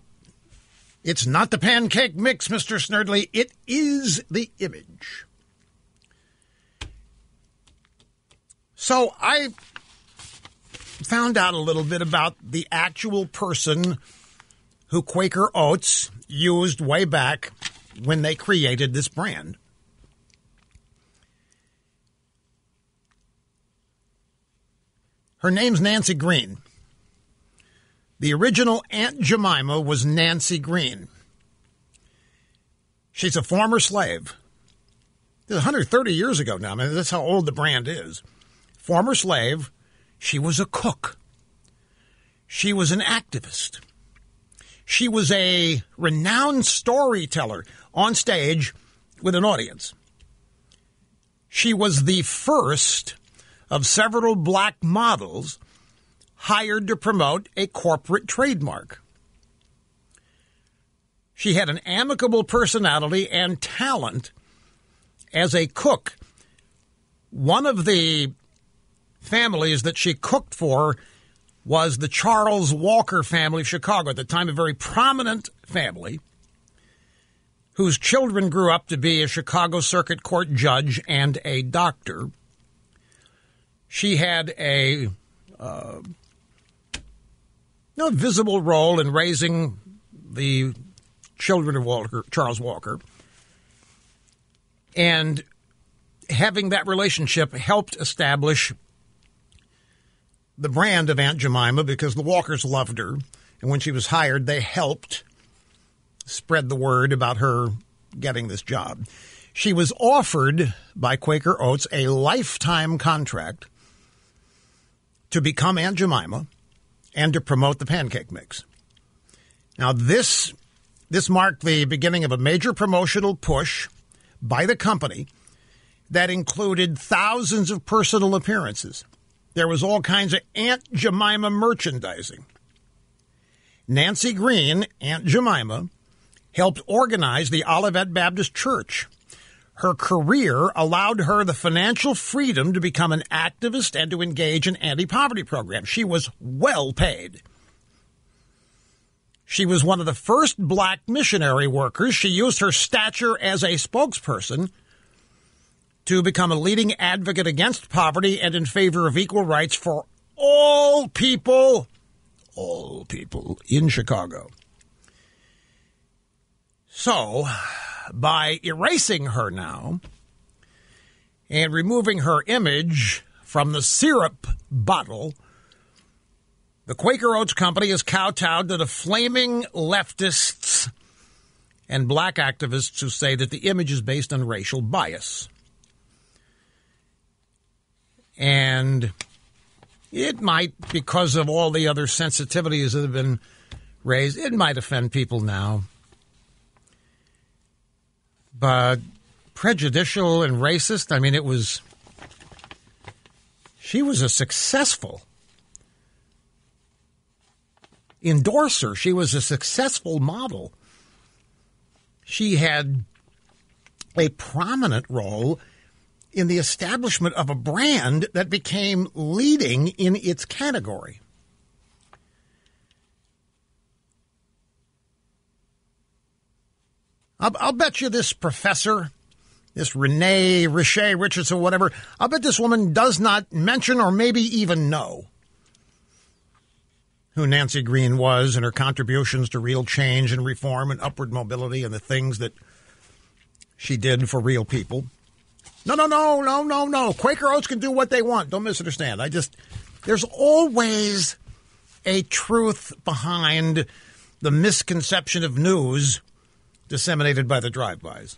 it's not the pancake mix, Mr. Snerdley. It is the image. So I found out a little bit about the actual person who Quaker Oats used way back when they created this brand. Her name's Nancy Green. The original Aunt Jemima was Nancy Green. She's a former slave. This is 130 years ago now. I mean, that's how old the brand is. Former slave. She was a cook. She was an activist. She was a renowned storyteller on stage with an audience. She was the first of several black models hired to promote a corporate trademark. She had an amicable personality and talent as a cook. One of the families that she cooked for was the Charles Walker family of Chicago, at the time a very prominent family, whose children grew up to be a Chicago Circuit Court judge and a doctor. She had a uh, no visible role in raising the children of Walker, Charles Walker. And having that relationship helped establish the brand of Aunt Jemima because the Walkers loved her. And when she was hired, they helped spread the word about her getting this job. She was offered by Quaker Oats a lifetime contract to become Aunt Jemima and to promote the pancake mix. Now, this this marked the beginning of a major promotional push by the company that included thousands of personal appearances. There was all kinds of Aunt Jemima merchandising. Nancy Green, Aunt Jemima, helped organize the Olivet Baptist Church. Her career allowed her the financial freedom to become an activist and to engage in anti poverty programs. She was well paid. She was one of the first black missionary workers. She used her stature as a spokesperson to become a leading advocate against poverty and in favor of equal rights for all people, all people in Chicago. So, by erasing her now and removing her image from the syrup bottle, the Quaker Oats Company is kowtowed to the flaming leftists and black activists who say that the image is based on racial bias. And it might, because of all the other sensitivities that have been raised, it might offend people now. But prejudicial and racist, I mean, it was. She was a successful endorser. She was a successful model. She had a prominent role in the establishment of a brand that became leading in its category. I'll, I'll, bet you this professor, this Renee Richey Richardson, whatever, I'll bet this woman does not mention or maybe even know who Nancy Green was and her contributions to real change and reform and upward mobility and the things that she did for real people. No, no, no, no, no, no. Quaker Oats can do what they want. Don't misunderstand. I just, there's always a truth behind the misconception of news disseminated by the drive-bys.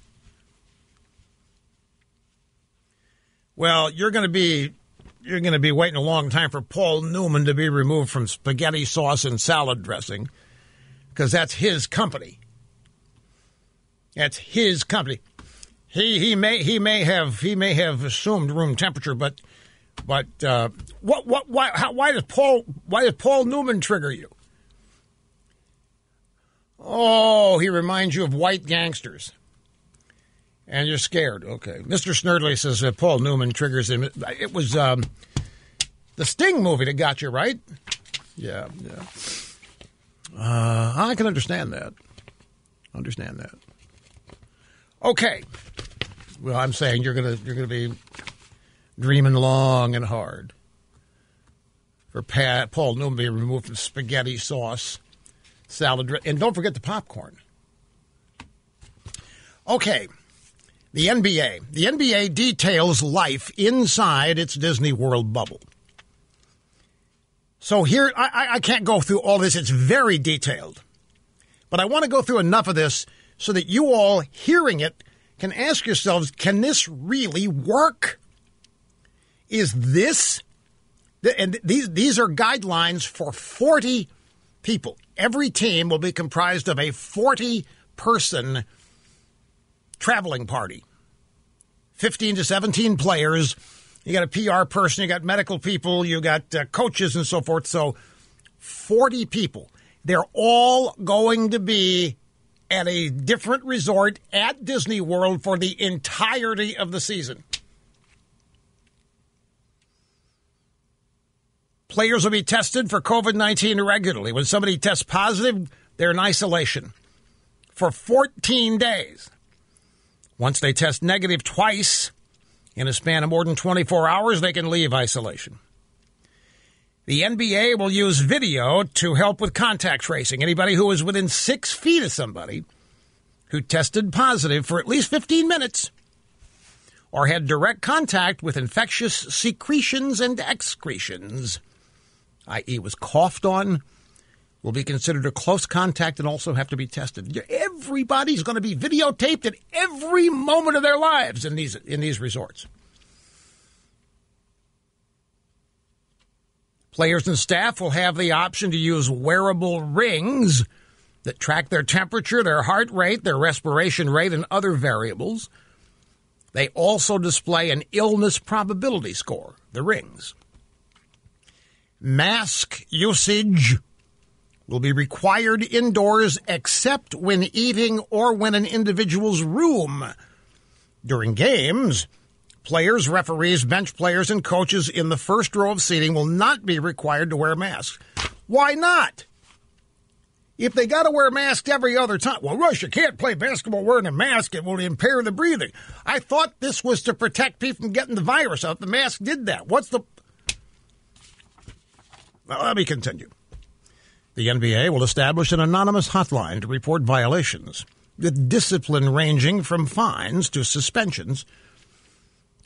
Well, you're going to be you're going to be waiting a long time for Paul Newman to be removed from spaghetti sauce and salad dressing because that's his company. That's his company. He he may he may have he may have assumed room temperature, but but uh, what what why how, why does Paul why does Paul Newman trigger you? Oh, he reminds you of white gangsters. And you're scared. Okay. Mr. Snerdley says that Paul Newman triggers him. It was um, the Sting movie that got you, right? Yeah, yeah. Uh, I can understand that. Understand that. Okay. Well, I'm saying you're gonna you're gonna be dreaming long and hard for Pat, Paul Newman being removed from spaghetti sauce salad, and don't forget the popcorn. Okay, the NBA. The NBA details life inside its Disney World bubble. So here, I, I can't go through all this. It's very detailed. But I want to go through enough of this so that you all hearing it can ask yourselves, can this really work? Is this, and these, these are guidelines for 40 people. Every team will be comprised of a 40 person traveling party 15 to 17 players. You got a PR person, you got medical people, you got uh, coaches, and so forth. So 40 people. They're all going to be at a different resort at Disney World for the entirety of the season. Players will be tested for COVID 19 regularly. When somebody tests positive, they're in isolation for 14 days. Once they test negative twice in a span of more than 24 hours, they can leave isolation. The NBA will use video to help with contact tracing. Anybody who is within six feet of somebody who tested positive for at least 15 minutes or had direct contact with infectious secretions and excretions i.e., was coughed on, will be considered a close contact and also have to be tested. Everybody's going to be videotaped at every moment of their lives in these in these resorts. Players and staff will have the option to use wearable rings that track their temperature, their heart rate, their respiration rate, and other variables. They also display an illness probability score, the rings. Mask usage will be required indoors except when eating or when an individual's room. During games, players, referees, bench players, and coaches in the first row of seating will not be required to wear masks. Why not? If they got to wear masks every other time, well, Rush, you can't play basketball wearing a mask. It will impair the breathing. I thought this was to protect people from getting the virus out. The mask did that. What's the. Well, let me continue. The NBA will establish an anonymous hotline to report violations, with discipline ranging from fines to suspensions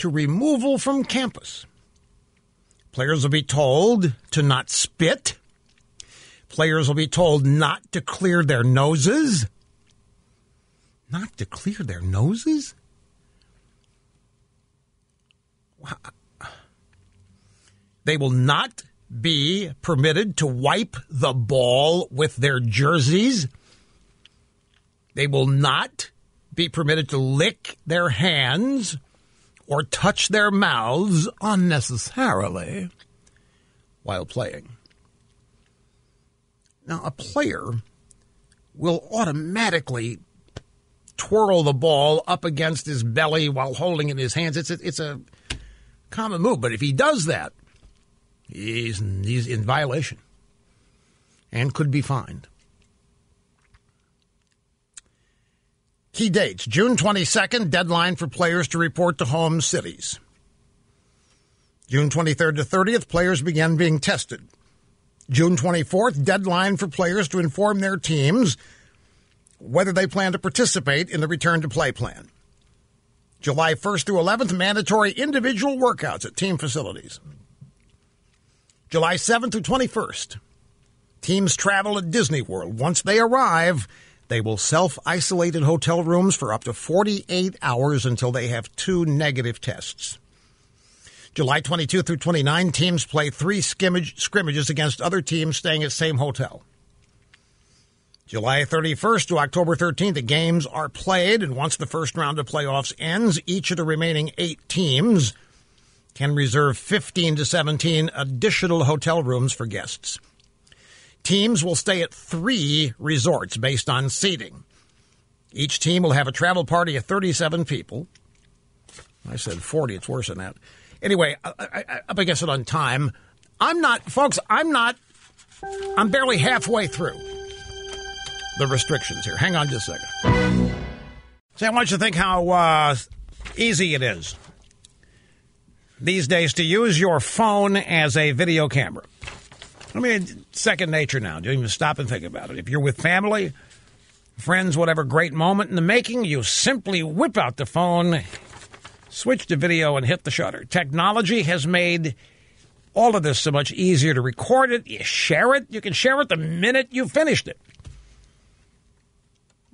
to removal from campus. Players will be told to not spit. Players will be told not to clear their noses. Not to clear their noses? They will not be permitted to wipe the ball with their jerseys. They will not be permitted to lick their hands or touch their mouths unnecessarily while playing. Now, a player will automatically twirl the ball up against his belly while holding it in his hands. It's a, it's a common move, but if he does that, he's, he's in violation and could be fined. Key dates June 22nd, deadline for players to report to home cities. June 23rd to 30th, players begin being tested. June 24th, deadline for players to inform their teams whether they plan to participate in the return to play plan. July 1st through 11th, mandatory individual workouts at team facilities. July 7th through 21st, teams travel at Disney World. Once they arrive, they will self isolate in hotel rooms for up to 48 hours until they have two negative tests. July 22 through 29, teams play three scrimmages against other teams staying at same hotel. July 31st to October 13th, the games are played, and once the first round of playoffs ends, each of the remaining eight teams can reserve 15 to 17 additional hotel rooms for guests. Teams will stay at three resorts based on seating. Each team will have a travel party of 37 people. I said 40, it's worse than that. Anyway, I, I, up it on time. I'm not, folks, I'm not, I'm barely halfway through the restrictions here. Hang on just a second. See, I want you to think how uh, easy it is these days to use your phone as a video camera. I mean, second nature now. Don't even stop and think about it. If you're with family, friends, whatever great moment in the making, you simply whip out the phone, switch to video, and hit the shutter. Technology has made all of this so much easier to record it. You share it. You can share it the minute you finished it.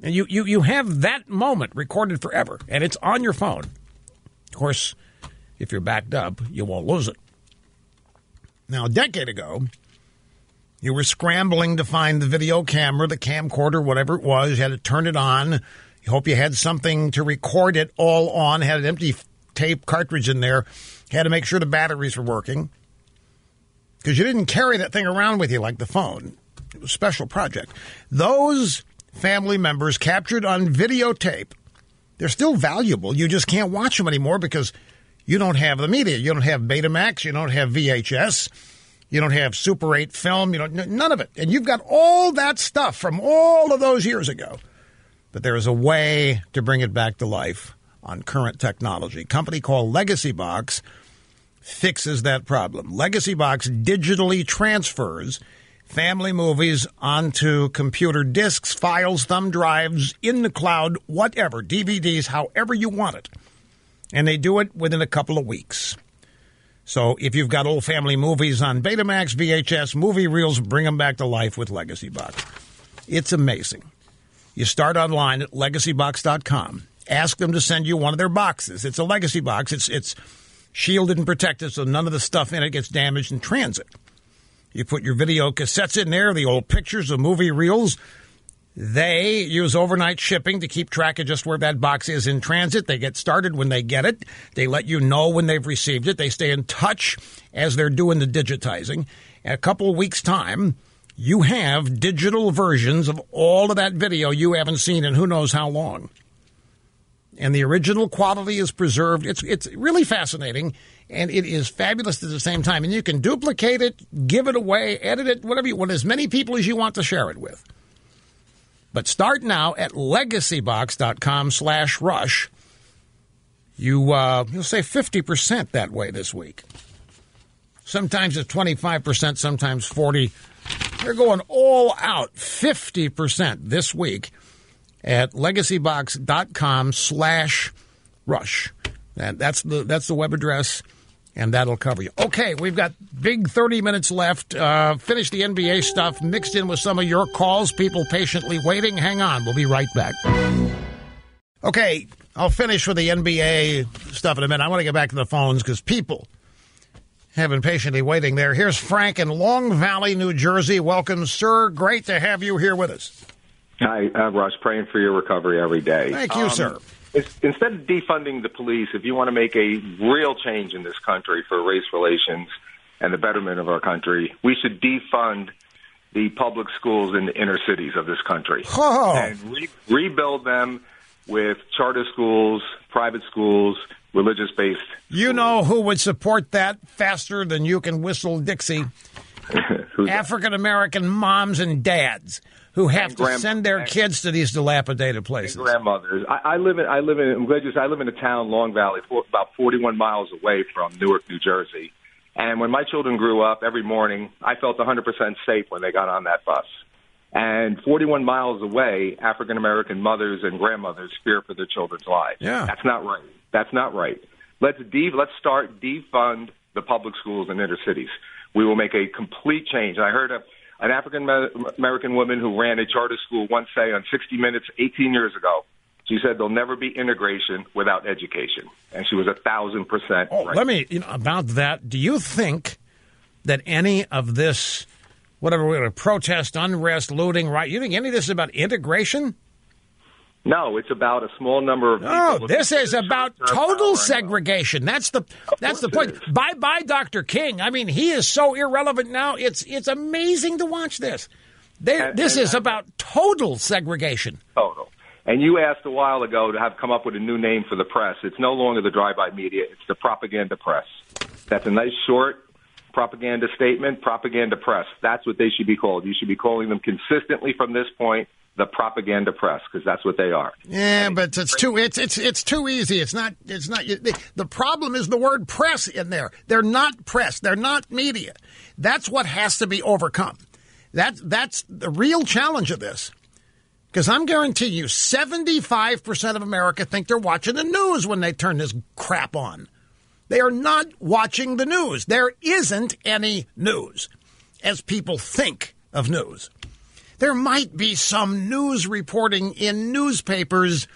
And you, you, you have that moment recorded forever, and it's on your phone. Of course, if you're backed up, you won't lose it. Now, a decade ago, you were scrambling to find the video camera, the camcorder, whatever it was. You had to turn it on. You hope you had something to record it all on, had an empty tape cartridge in there, had to make sure the batteries were working. Because you didn't carry that thing around with you like the phone. It was a special project. Those family members captured on videotape, they're still valuable. You just can't watch them anymore because you don't have the media. You don't have Betamax. You don't have VHS. You don't have Super 8 film. You know none of it. And you've got all that stuff from all of those years ago. But there is a way to bring it back to life on current technology. A company called Legacy Box fixes that problem. Legacy Box digitally transfers family movies onto computer discs, files, thumb drives, in the cloud, whatever, DVDs, however you want it. And they do it within a couple of weeks. So if you've got old family movies on Betamax, VHS, movie reels, bring them back to life with Legacy Box. It's amazing. You start online at legacybox.com. Ask them to send you one of their boxes. It's a legacy box. It's it's shielded and protected so none of the stuff in it gets damaged in transit. You put your video cassettes in there, the old pictures, the movie reels. They use overnight shipping to keep track of just where that box is in transit. They get started when they get it. They let you know when they've received it. They stay in touch as they're doing the digitizing. In a couple weeks' time, you have digital versions of all of that video you haven't seen in who knows how long. And the original quality is preserved. It's it's really fascinating and it is fabulous at the same time. And you can duplicate it, give it away, edit it, whatever you want, as many people as you want to share it with. But start now at legacybox.com slash rush. You, uh, you'll save 50% that way this week. Sometimes it's 25%, sometimes 40 They're going all out, 50% this week at legacybox.com slash rush. And that's the, that's the web address and that'll cover you. Okay, we've got big 30 minutes left. Uh, finish the NBA stuff mixed in with some of your calls, people patiently waiting. Hang on, we'll be right back. Okay, I'll finish with the NBA stuff in a minute. I want to get back to the phones because people have been patiently waiting there. Here's Frank in Long Valley, New Jersey. Welcome, sir. Great to have you here with us.
Hi, uh, Rush. Praying for your recovery every day.
Thank you,
Um,
sir.
Instead of defunding the police, if you want to make a real change in this country for race relations and the betterment of our country, we should defund the public schools in the inner cities of this country [laughs]
Oh.
and re- rebuild them with charter schools, private schools, religious-based.
You know who would support that faster than you can whistle Dixie? [laughs] African American moms and dads who have to
grand-
send their kids to these dilapidated places.
grandmothers. I, I live in I live in I'm glad you said- I live in a town Long Valley, for, about 41 miles away from Newark, New Jersey. And when my children grew up, every morning I felt 100% safe when they got on that bus. And 41 miles away, African American mothers and grandmothers fear for their children's lives.
Yeah.
that's not right. That's not right. Let's de- let's start defund the public schools in inner cities. We will make a complete change. I heard a, an African American woman who ran a charter school once say on 60 Minutes 18 years ago. She said there'll never be integration without education, and she was a thousand percent
Oh,
right.
let me you know about that. Do you think that any of this, whatever we're going to protest, unrest, looting, right? You think any of this is about integration?
No, it's about a small number of.
No, this is about total segregation. That's the that's the point. Bye bye, Dr. King. I mean, he is so irrelevant now. It's it's amazing to watch this. They,
And-
this
and-
is about total segregation.
total. And you asked a while ago to have come up with a new name for the press. It's no longer the drive-by media; it's the propaganda press. That's a nice short propaganda statement. Propaganda press. That's what they should be called. You should be calling them consistently from this point the propaganda press because that's what they are.
Yeah, but it's too it's it's it's too easy. It's not it's not the, the problem is the word press in there. They're not press. They're not media. That's what has to be overcome. That that's the real challenge of this. Because I'm guaranteeing you, 75% of America think they're watching the news when they turn this crap on. They are not watching the news. There isn't any news as people think of news. There might be some news reporting in newspapers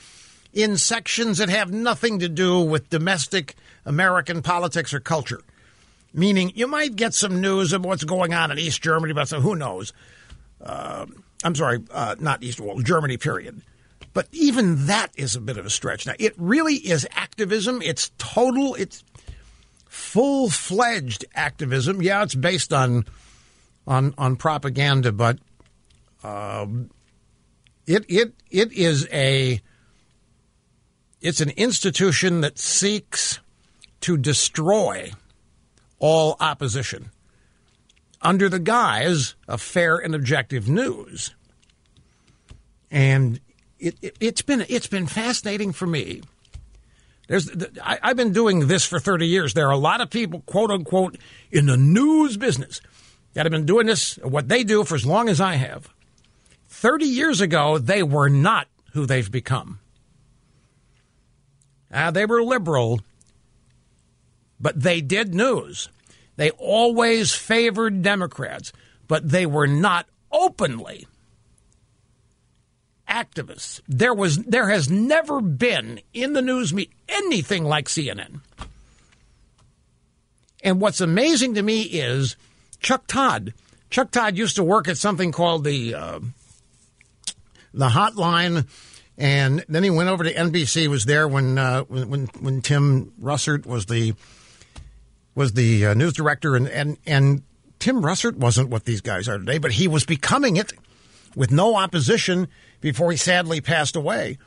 in sections that have nothing to do with domestic American politics or culture. Meaning, you might get some news of what's going on in East Germany, but so who knows? Uh, I'm sorry, uh, not East, well, Germany, period. But even that is a bit of a stretch. Now, it really is activism. It's total, it's full fledged activism. Yeah, it's based on on on propaganda, but um, it it it is a it's an institution that seeks to destroy all opposition under the guise of fair and objective news. And it, it, it's been it's been fascinating for me. There's I, I've been doing this for 30 years. There are a lot of people, quote unquote, in the news business that have been doing this, what they do, for as long as I have. 30 years ago, they were not who they've become. Uh, they were liberal, but they did news. They always favored Democrats, but they were not openly activists. There was there has never been in the news media anything like CNN. And what's amazing to me is Chuck Todd. Chuck Todd used to work at something called the uh, the hotline, and then he went over to NBC. Was there when uh, when, when Tim Russert was the was the uh, news director, and and and Tim Russert wasn't what these guys are today, but he was becoming it with no opposition before he sadly passed away.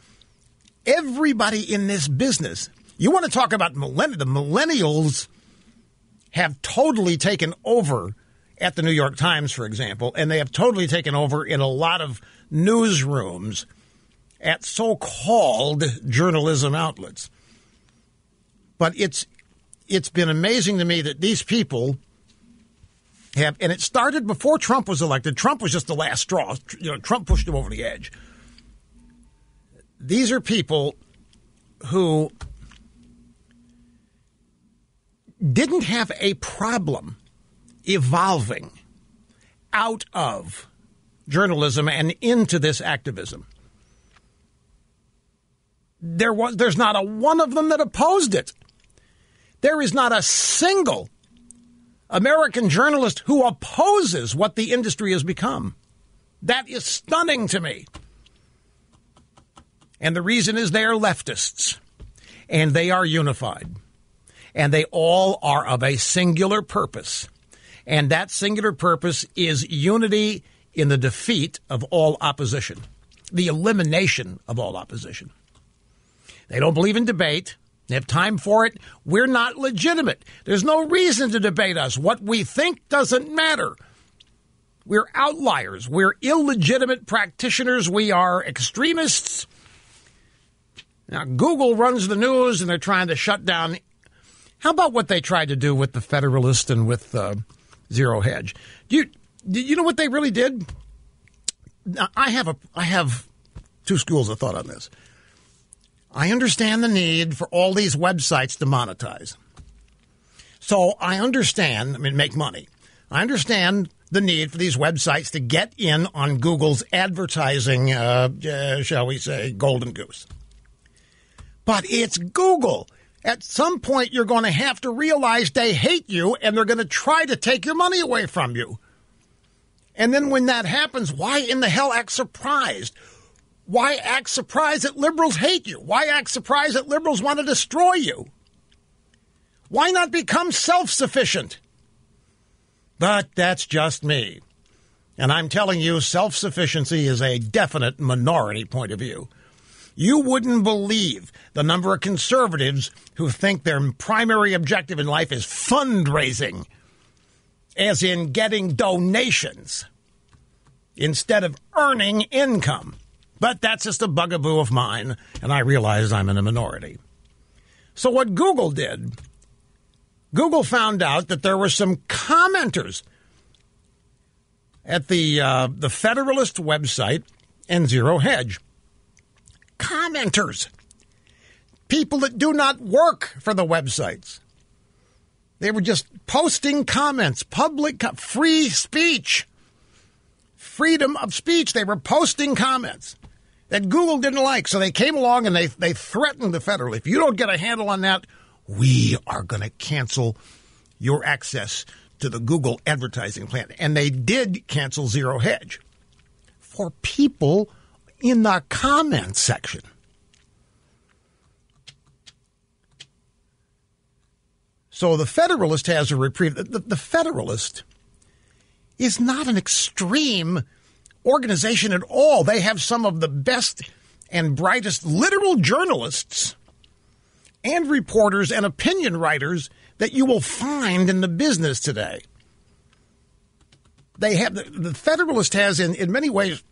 Everybody in this business, you want to talk about millenn- the millennials have totally taken over at the New York Times, for example, and they have totally taken over in a lot of newsrooms at so called journalism outlets. But it's it's been amazing to me that these people have and it started before Trump was elected. Trump was just the last straw. You know, Trump pushed him over the edge. These are people who didn't have a problem evolving out of journalism and into this activism. There was there's not a one of them that opposed it. There is not a single American journalist who opposes what the industry has become. That is stunning to me. And the reason is they are leftists and they are unified and they all are of a singular purpose. And that singular purpose is unity in the defeat of all opposition, the elimination of all opposition. They don't believe in debate. They have time for it. We're not legitimate. There's no reason to debate us. What we think doesn't matter. We're outliers. We're illegitimate practitioners. We are extremists. Now, Google runs the news and they're trying to shut down how about what they tried to do with the Federalist and with uh, Zero Hedge? Do you you know what they really did? I have a I have two schools of thought on this. I understand the need for all these websites to monetize. So I understand, I mean, make money. I understand the need for these websites to get in on Google's advertising, uh, uh, shall we say, golden goose. But it's Google at some point you're going to have to realize they hate you and they're going to try to take your money away from you. And then when that happens, why in the hell act surprised? Why act surprised that liberals hate you? Why act surprised that liberals want to destroy you? Why not become self sufficient? But that's just me. And I'm telling you, self sufficiency is a definite minority point of view. You wouldn't believe the number of conservatives who think their primary objective in life is fundraising, as in getting donations, instead of earning income. But that's just a bugaboo of mine, and I realize I'm in a minority. So, what Google did, Google found out that there were some commenters at the uh, the Federalist website and Zero Hedge commenters, people that do not work for the websites. They were just posting comments, public, free speech, freedom of speech. They were posting comments that Google didn't like. So they came along and they, they threatened the federal. If you don't get a handle on that, we are going to cancel your access to the Google advertising plan. And they did cancel Zero Hedge for people in the comments section. So the Federalist has a reprieve. The, the, Federalist is not an extreme organization at all. They have some of the best and brightest literal journalists and reporters and opinion writers that you will find in the business today. They have the, the Federalist has in, in many ways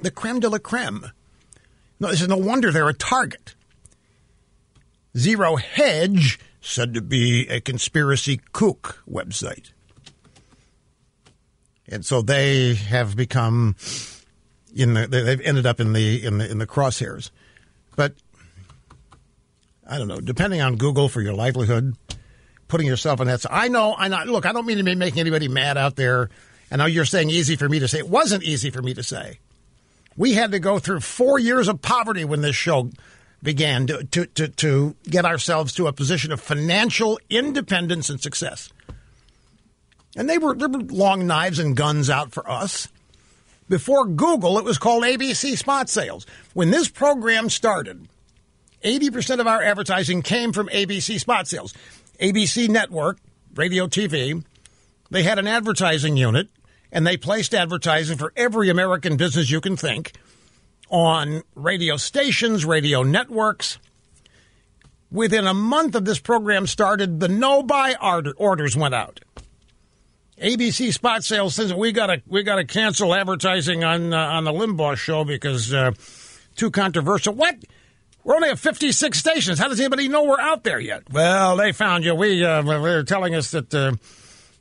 the creme de la creme. No, is no wonder they're a target. Zero Hedge, said to be a conspiracy kook website. And so they have become in the they've ended up in the in the in the crosshairs. But I don't know, depending on Google for your livelihood, putting yourself in that. I know, I know. Look, I don't mean to be making anybody mad out there. And now you're saying easy for me to say. It wasn't easy for me to say. We had to go through four years of poverty when this show began to, to, to, to get ourselves to a position of financial independence and success. And they were, there were long knives and guns out for us. Before Google, it was called ABC Spot Sales. When this program started, 80% of our advertising came from ABC Spot Sales. ABC Network, radio TV, they had an advertising unit and they placed advertising for every American business you can think on radio stations, radio networks. Within a month of this program started, the no buy orders went out. ABC spot sales says we got to we got to cancel advertising on uh, on the Limbaugh show because uh, too controversial. What? We're only at 56 stations. How does anybody know we're out there yet? Well, they found you. We uh, they're telling us that uh,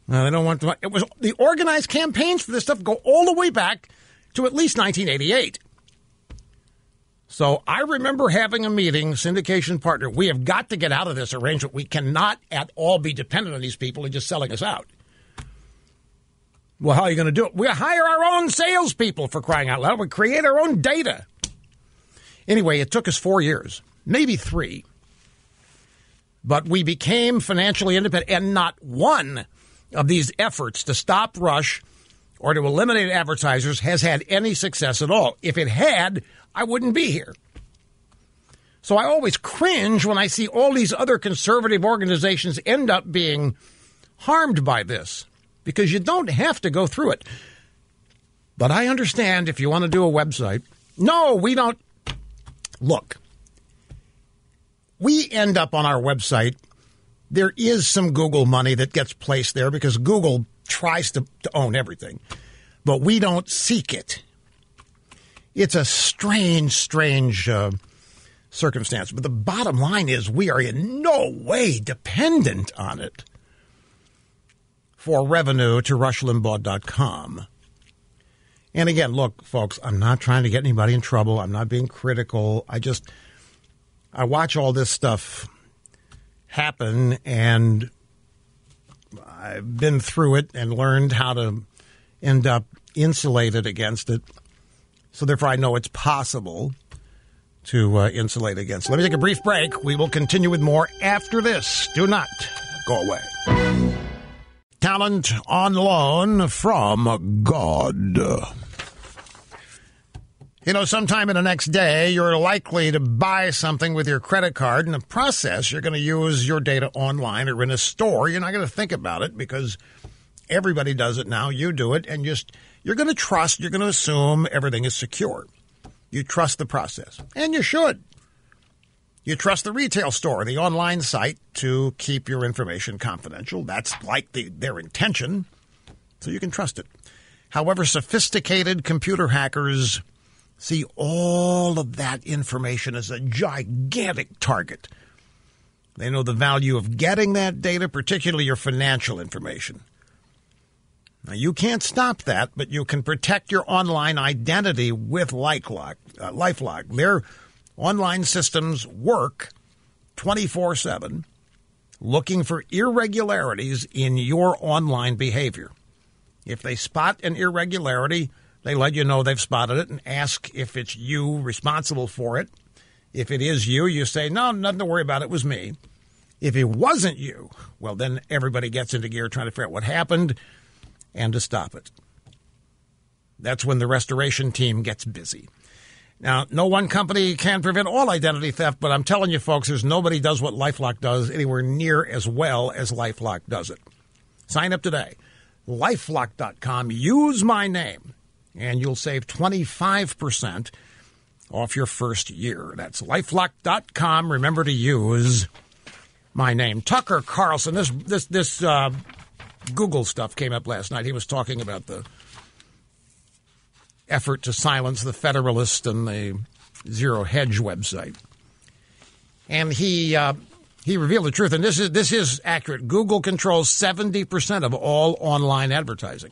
they don't want to. It was the organized campaigns for this stuff go all the way back to at least 1988. So I remember having a meeting, syndication partner. We have got to get out of this arrangement. We cannot at all be dependent on these people and just selling us out. Well, how are you going to do it? We hire our own salespeople for crying out loud. We create our own data. Anyway, it took us four years, maybe three. But we became financially independent, and not one of these efforts to stop Rush or to eliminate advertisers has had any success at all. If it had, I wouldn't be here. So I always cringe when I see all these other conservative organizations end up being harmed by this because you don't have to go through it. But I understand if you want to do a website. No, we don't. Look, we end up on our website. There is some Google money that gets placed there because Google tries to, to own everything, but we don't seek it. It's a strange, strange uh, circumstance. But the bottom line is we are in no way dependent on it for revenue to rushlimbaugh.com. And again, look, folks, I'm not trying to get anybody in trouble. I'm not being critical. I just, I watch all this stuff happen and I've been through it and learned how to end up insulated against it. So therefore, I know it's possible to uh, insulate against. It. Let me take a brief break. We will continue with more after this. Do not go away talent on loan from God. You know, sometime in the next day, you're likely to buy something with your credit card. In the process, you're going to use your data online or in a store. You're not going to think about it because everybody does it now. You do it, and just you're going to trust. You're going to assume everything is secure. You trust the process, and you should. You trust the retail store, the online site, to keep your information confidential. That's like the, their intention, so you can trust it. However, sophisticated computer hackers see all of that information as a gigantic target. They know the value of getting that data, particularly your financial information. Now, you can't stop that, but you can protect your online identity with LifeLock. Uh, LifeLock. They're online systems work 24 7 looking for irregularities in your online behavior. If they spot an irregularity, they let you know they've spotted it and ask if it's you responsible for it. If it is you, you say, no, nothing to worry about. It was me. If it wasn't you, well, then everybody gets into gear trying to figure out what happened and to stop it. That's when the restoration team gets busy. Now, no one company can prevent all identity theft, but I'm telling you, folks, there's nobody does what LifeLock does anywhere near as well as LifeLock does it. Sign up today. LifeLock.com. Use my name, and you'll save 25% off your first year. That's LifeLock.com. Remember to use my name. Tucker Carlson. This this this uh, Google stuff came up last night. He was talking about the effort to silence the Federalist and the Zero Hedge website. And he uh, he revealed the truth, and this is this is accurate. Google controls seventy percent of all online advertising.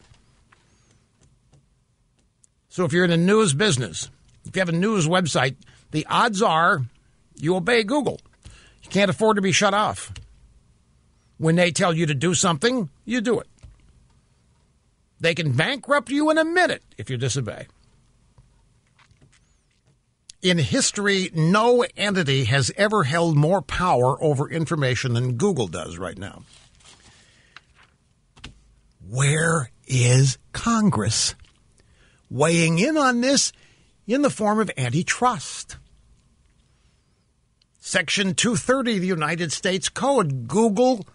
So if you're in a news business, if you have a news website, the odds are you obey Google. You can't afford to be shut off. When they tell you to do something, you do it. They can bankrupt you in a minute if you disobey. In history, no entity has ever held more power over information than Google does right now. Where is Congress? Weighing in on this in the form of antitrust. Section 230 of the United States Code, Google.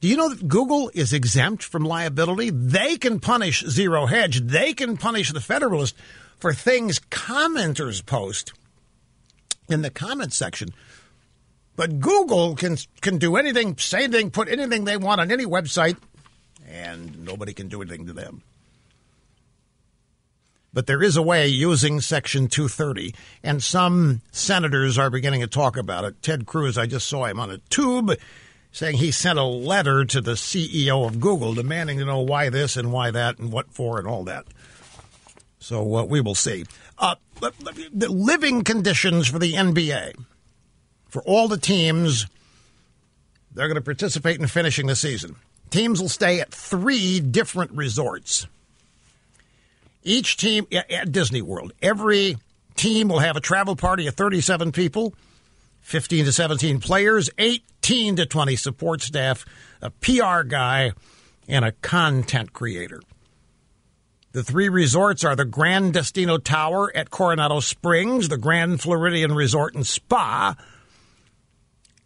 Do you know that Google is exempt from liability? They can punish Zero Hedge. They can punish the Federalist for things commenters post in the comment section. But Google can can do anything, say anything, put anything they want on any website, and nobody can do anything to them. But there is a way using Section 230, and some senators are beginning to talk about it. Ted Cruz, I just saw him on a tube saying he sent a letter to the CEO of Google demanding to know why this and why that and what for and all that. So uh, we will see. Uh, the living conditions for the NBA, for all the teams, they're going to participate in finishing the season. Teams will stay at three different resorts. Each team at Disney World, every team will have a travel party of 37 people, 15 to 17 players, 18 to 20 support staff, a PR guy, and a content creator. The three resorts are the Gran Destino Tower at Coronado Springs, the Grand Floridian Resort and Spa,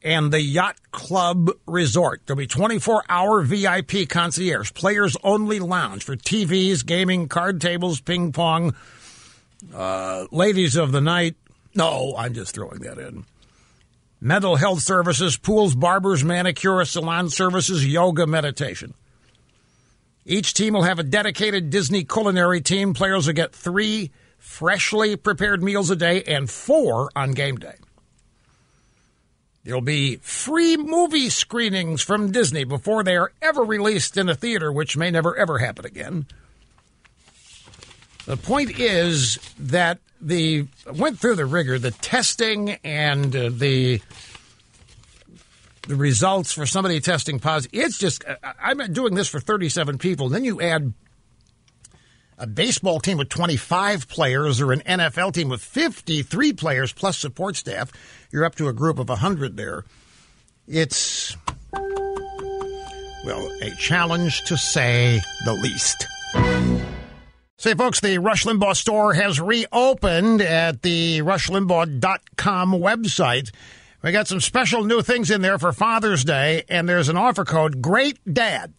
and the Yacht Club Resort. There'll be 24 hour VIP concierge, players only lounge for TVs, gaming, card tables, ping pong, uh, ladies of the night. No, I'm just throwing that in. Mental health services, pools, barbers, manicure, salon services, yoga, meditation. Each team will have a dedicated Disney culinary team. Players will get three freshly prepared meals a day and four on game day. There'll be free movie screenings from Disney before they are ever released in a theater, which may never ever happen again. The point is that the went through the rigor, the testing and uh, the the results for somebody testing positive. It's just I'm doing this for 37 people. Then you add a baseball team with 25 players or an NFL team with 53 players plus support staff, you're up to a group of 100 there. It's, well, a challenge to say the least. Say, folks, the Rush Limbaugh store has reopened at the rushlimbaugh.com website. We got some special new things in there for Father's Day, and there's an offer code Great Dad.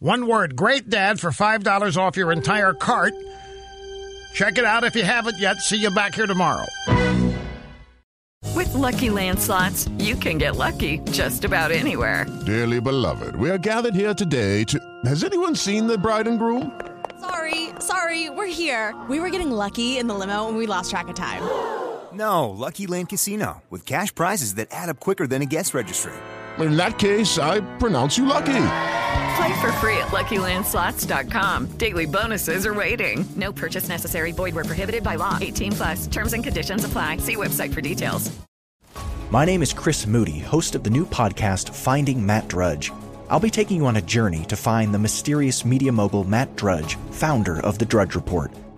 One word, Great Dad, for $5 off your entire cart. Check it out if you haven't yet. See you back here tomorrow.
With Lucky Land slots, you can get lucky just about anywhere.
Dearly beloved, we are gathered here today to. Has anyone seen the bride and groom?
Sorry, sorry, we're here. We were getting lucky in the limo and we lost track of time.
No, Lucky Land Casino, with cash prizes that add up quicker than a guest registry.
In that case, I pronounce you lucky.
Play for free at LuckyLandSlots.com. Daily bonuses are waiting. No purchase necessary. Void where prohibited by law. 18 plus. Terms and conditions apply. See website for details.
My name is Chris Moody, host of the new podcast Finding Matt Drudge. I'll be taking you on a journey to find the mysterious media mogul Matt Drudge, founder of the Drudge Report.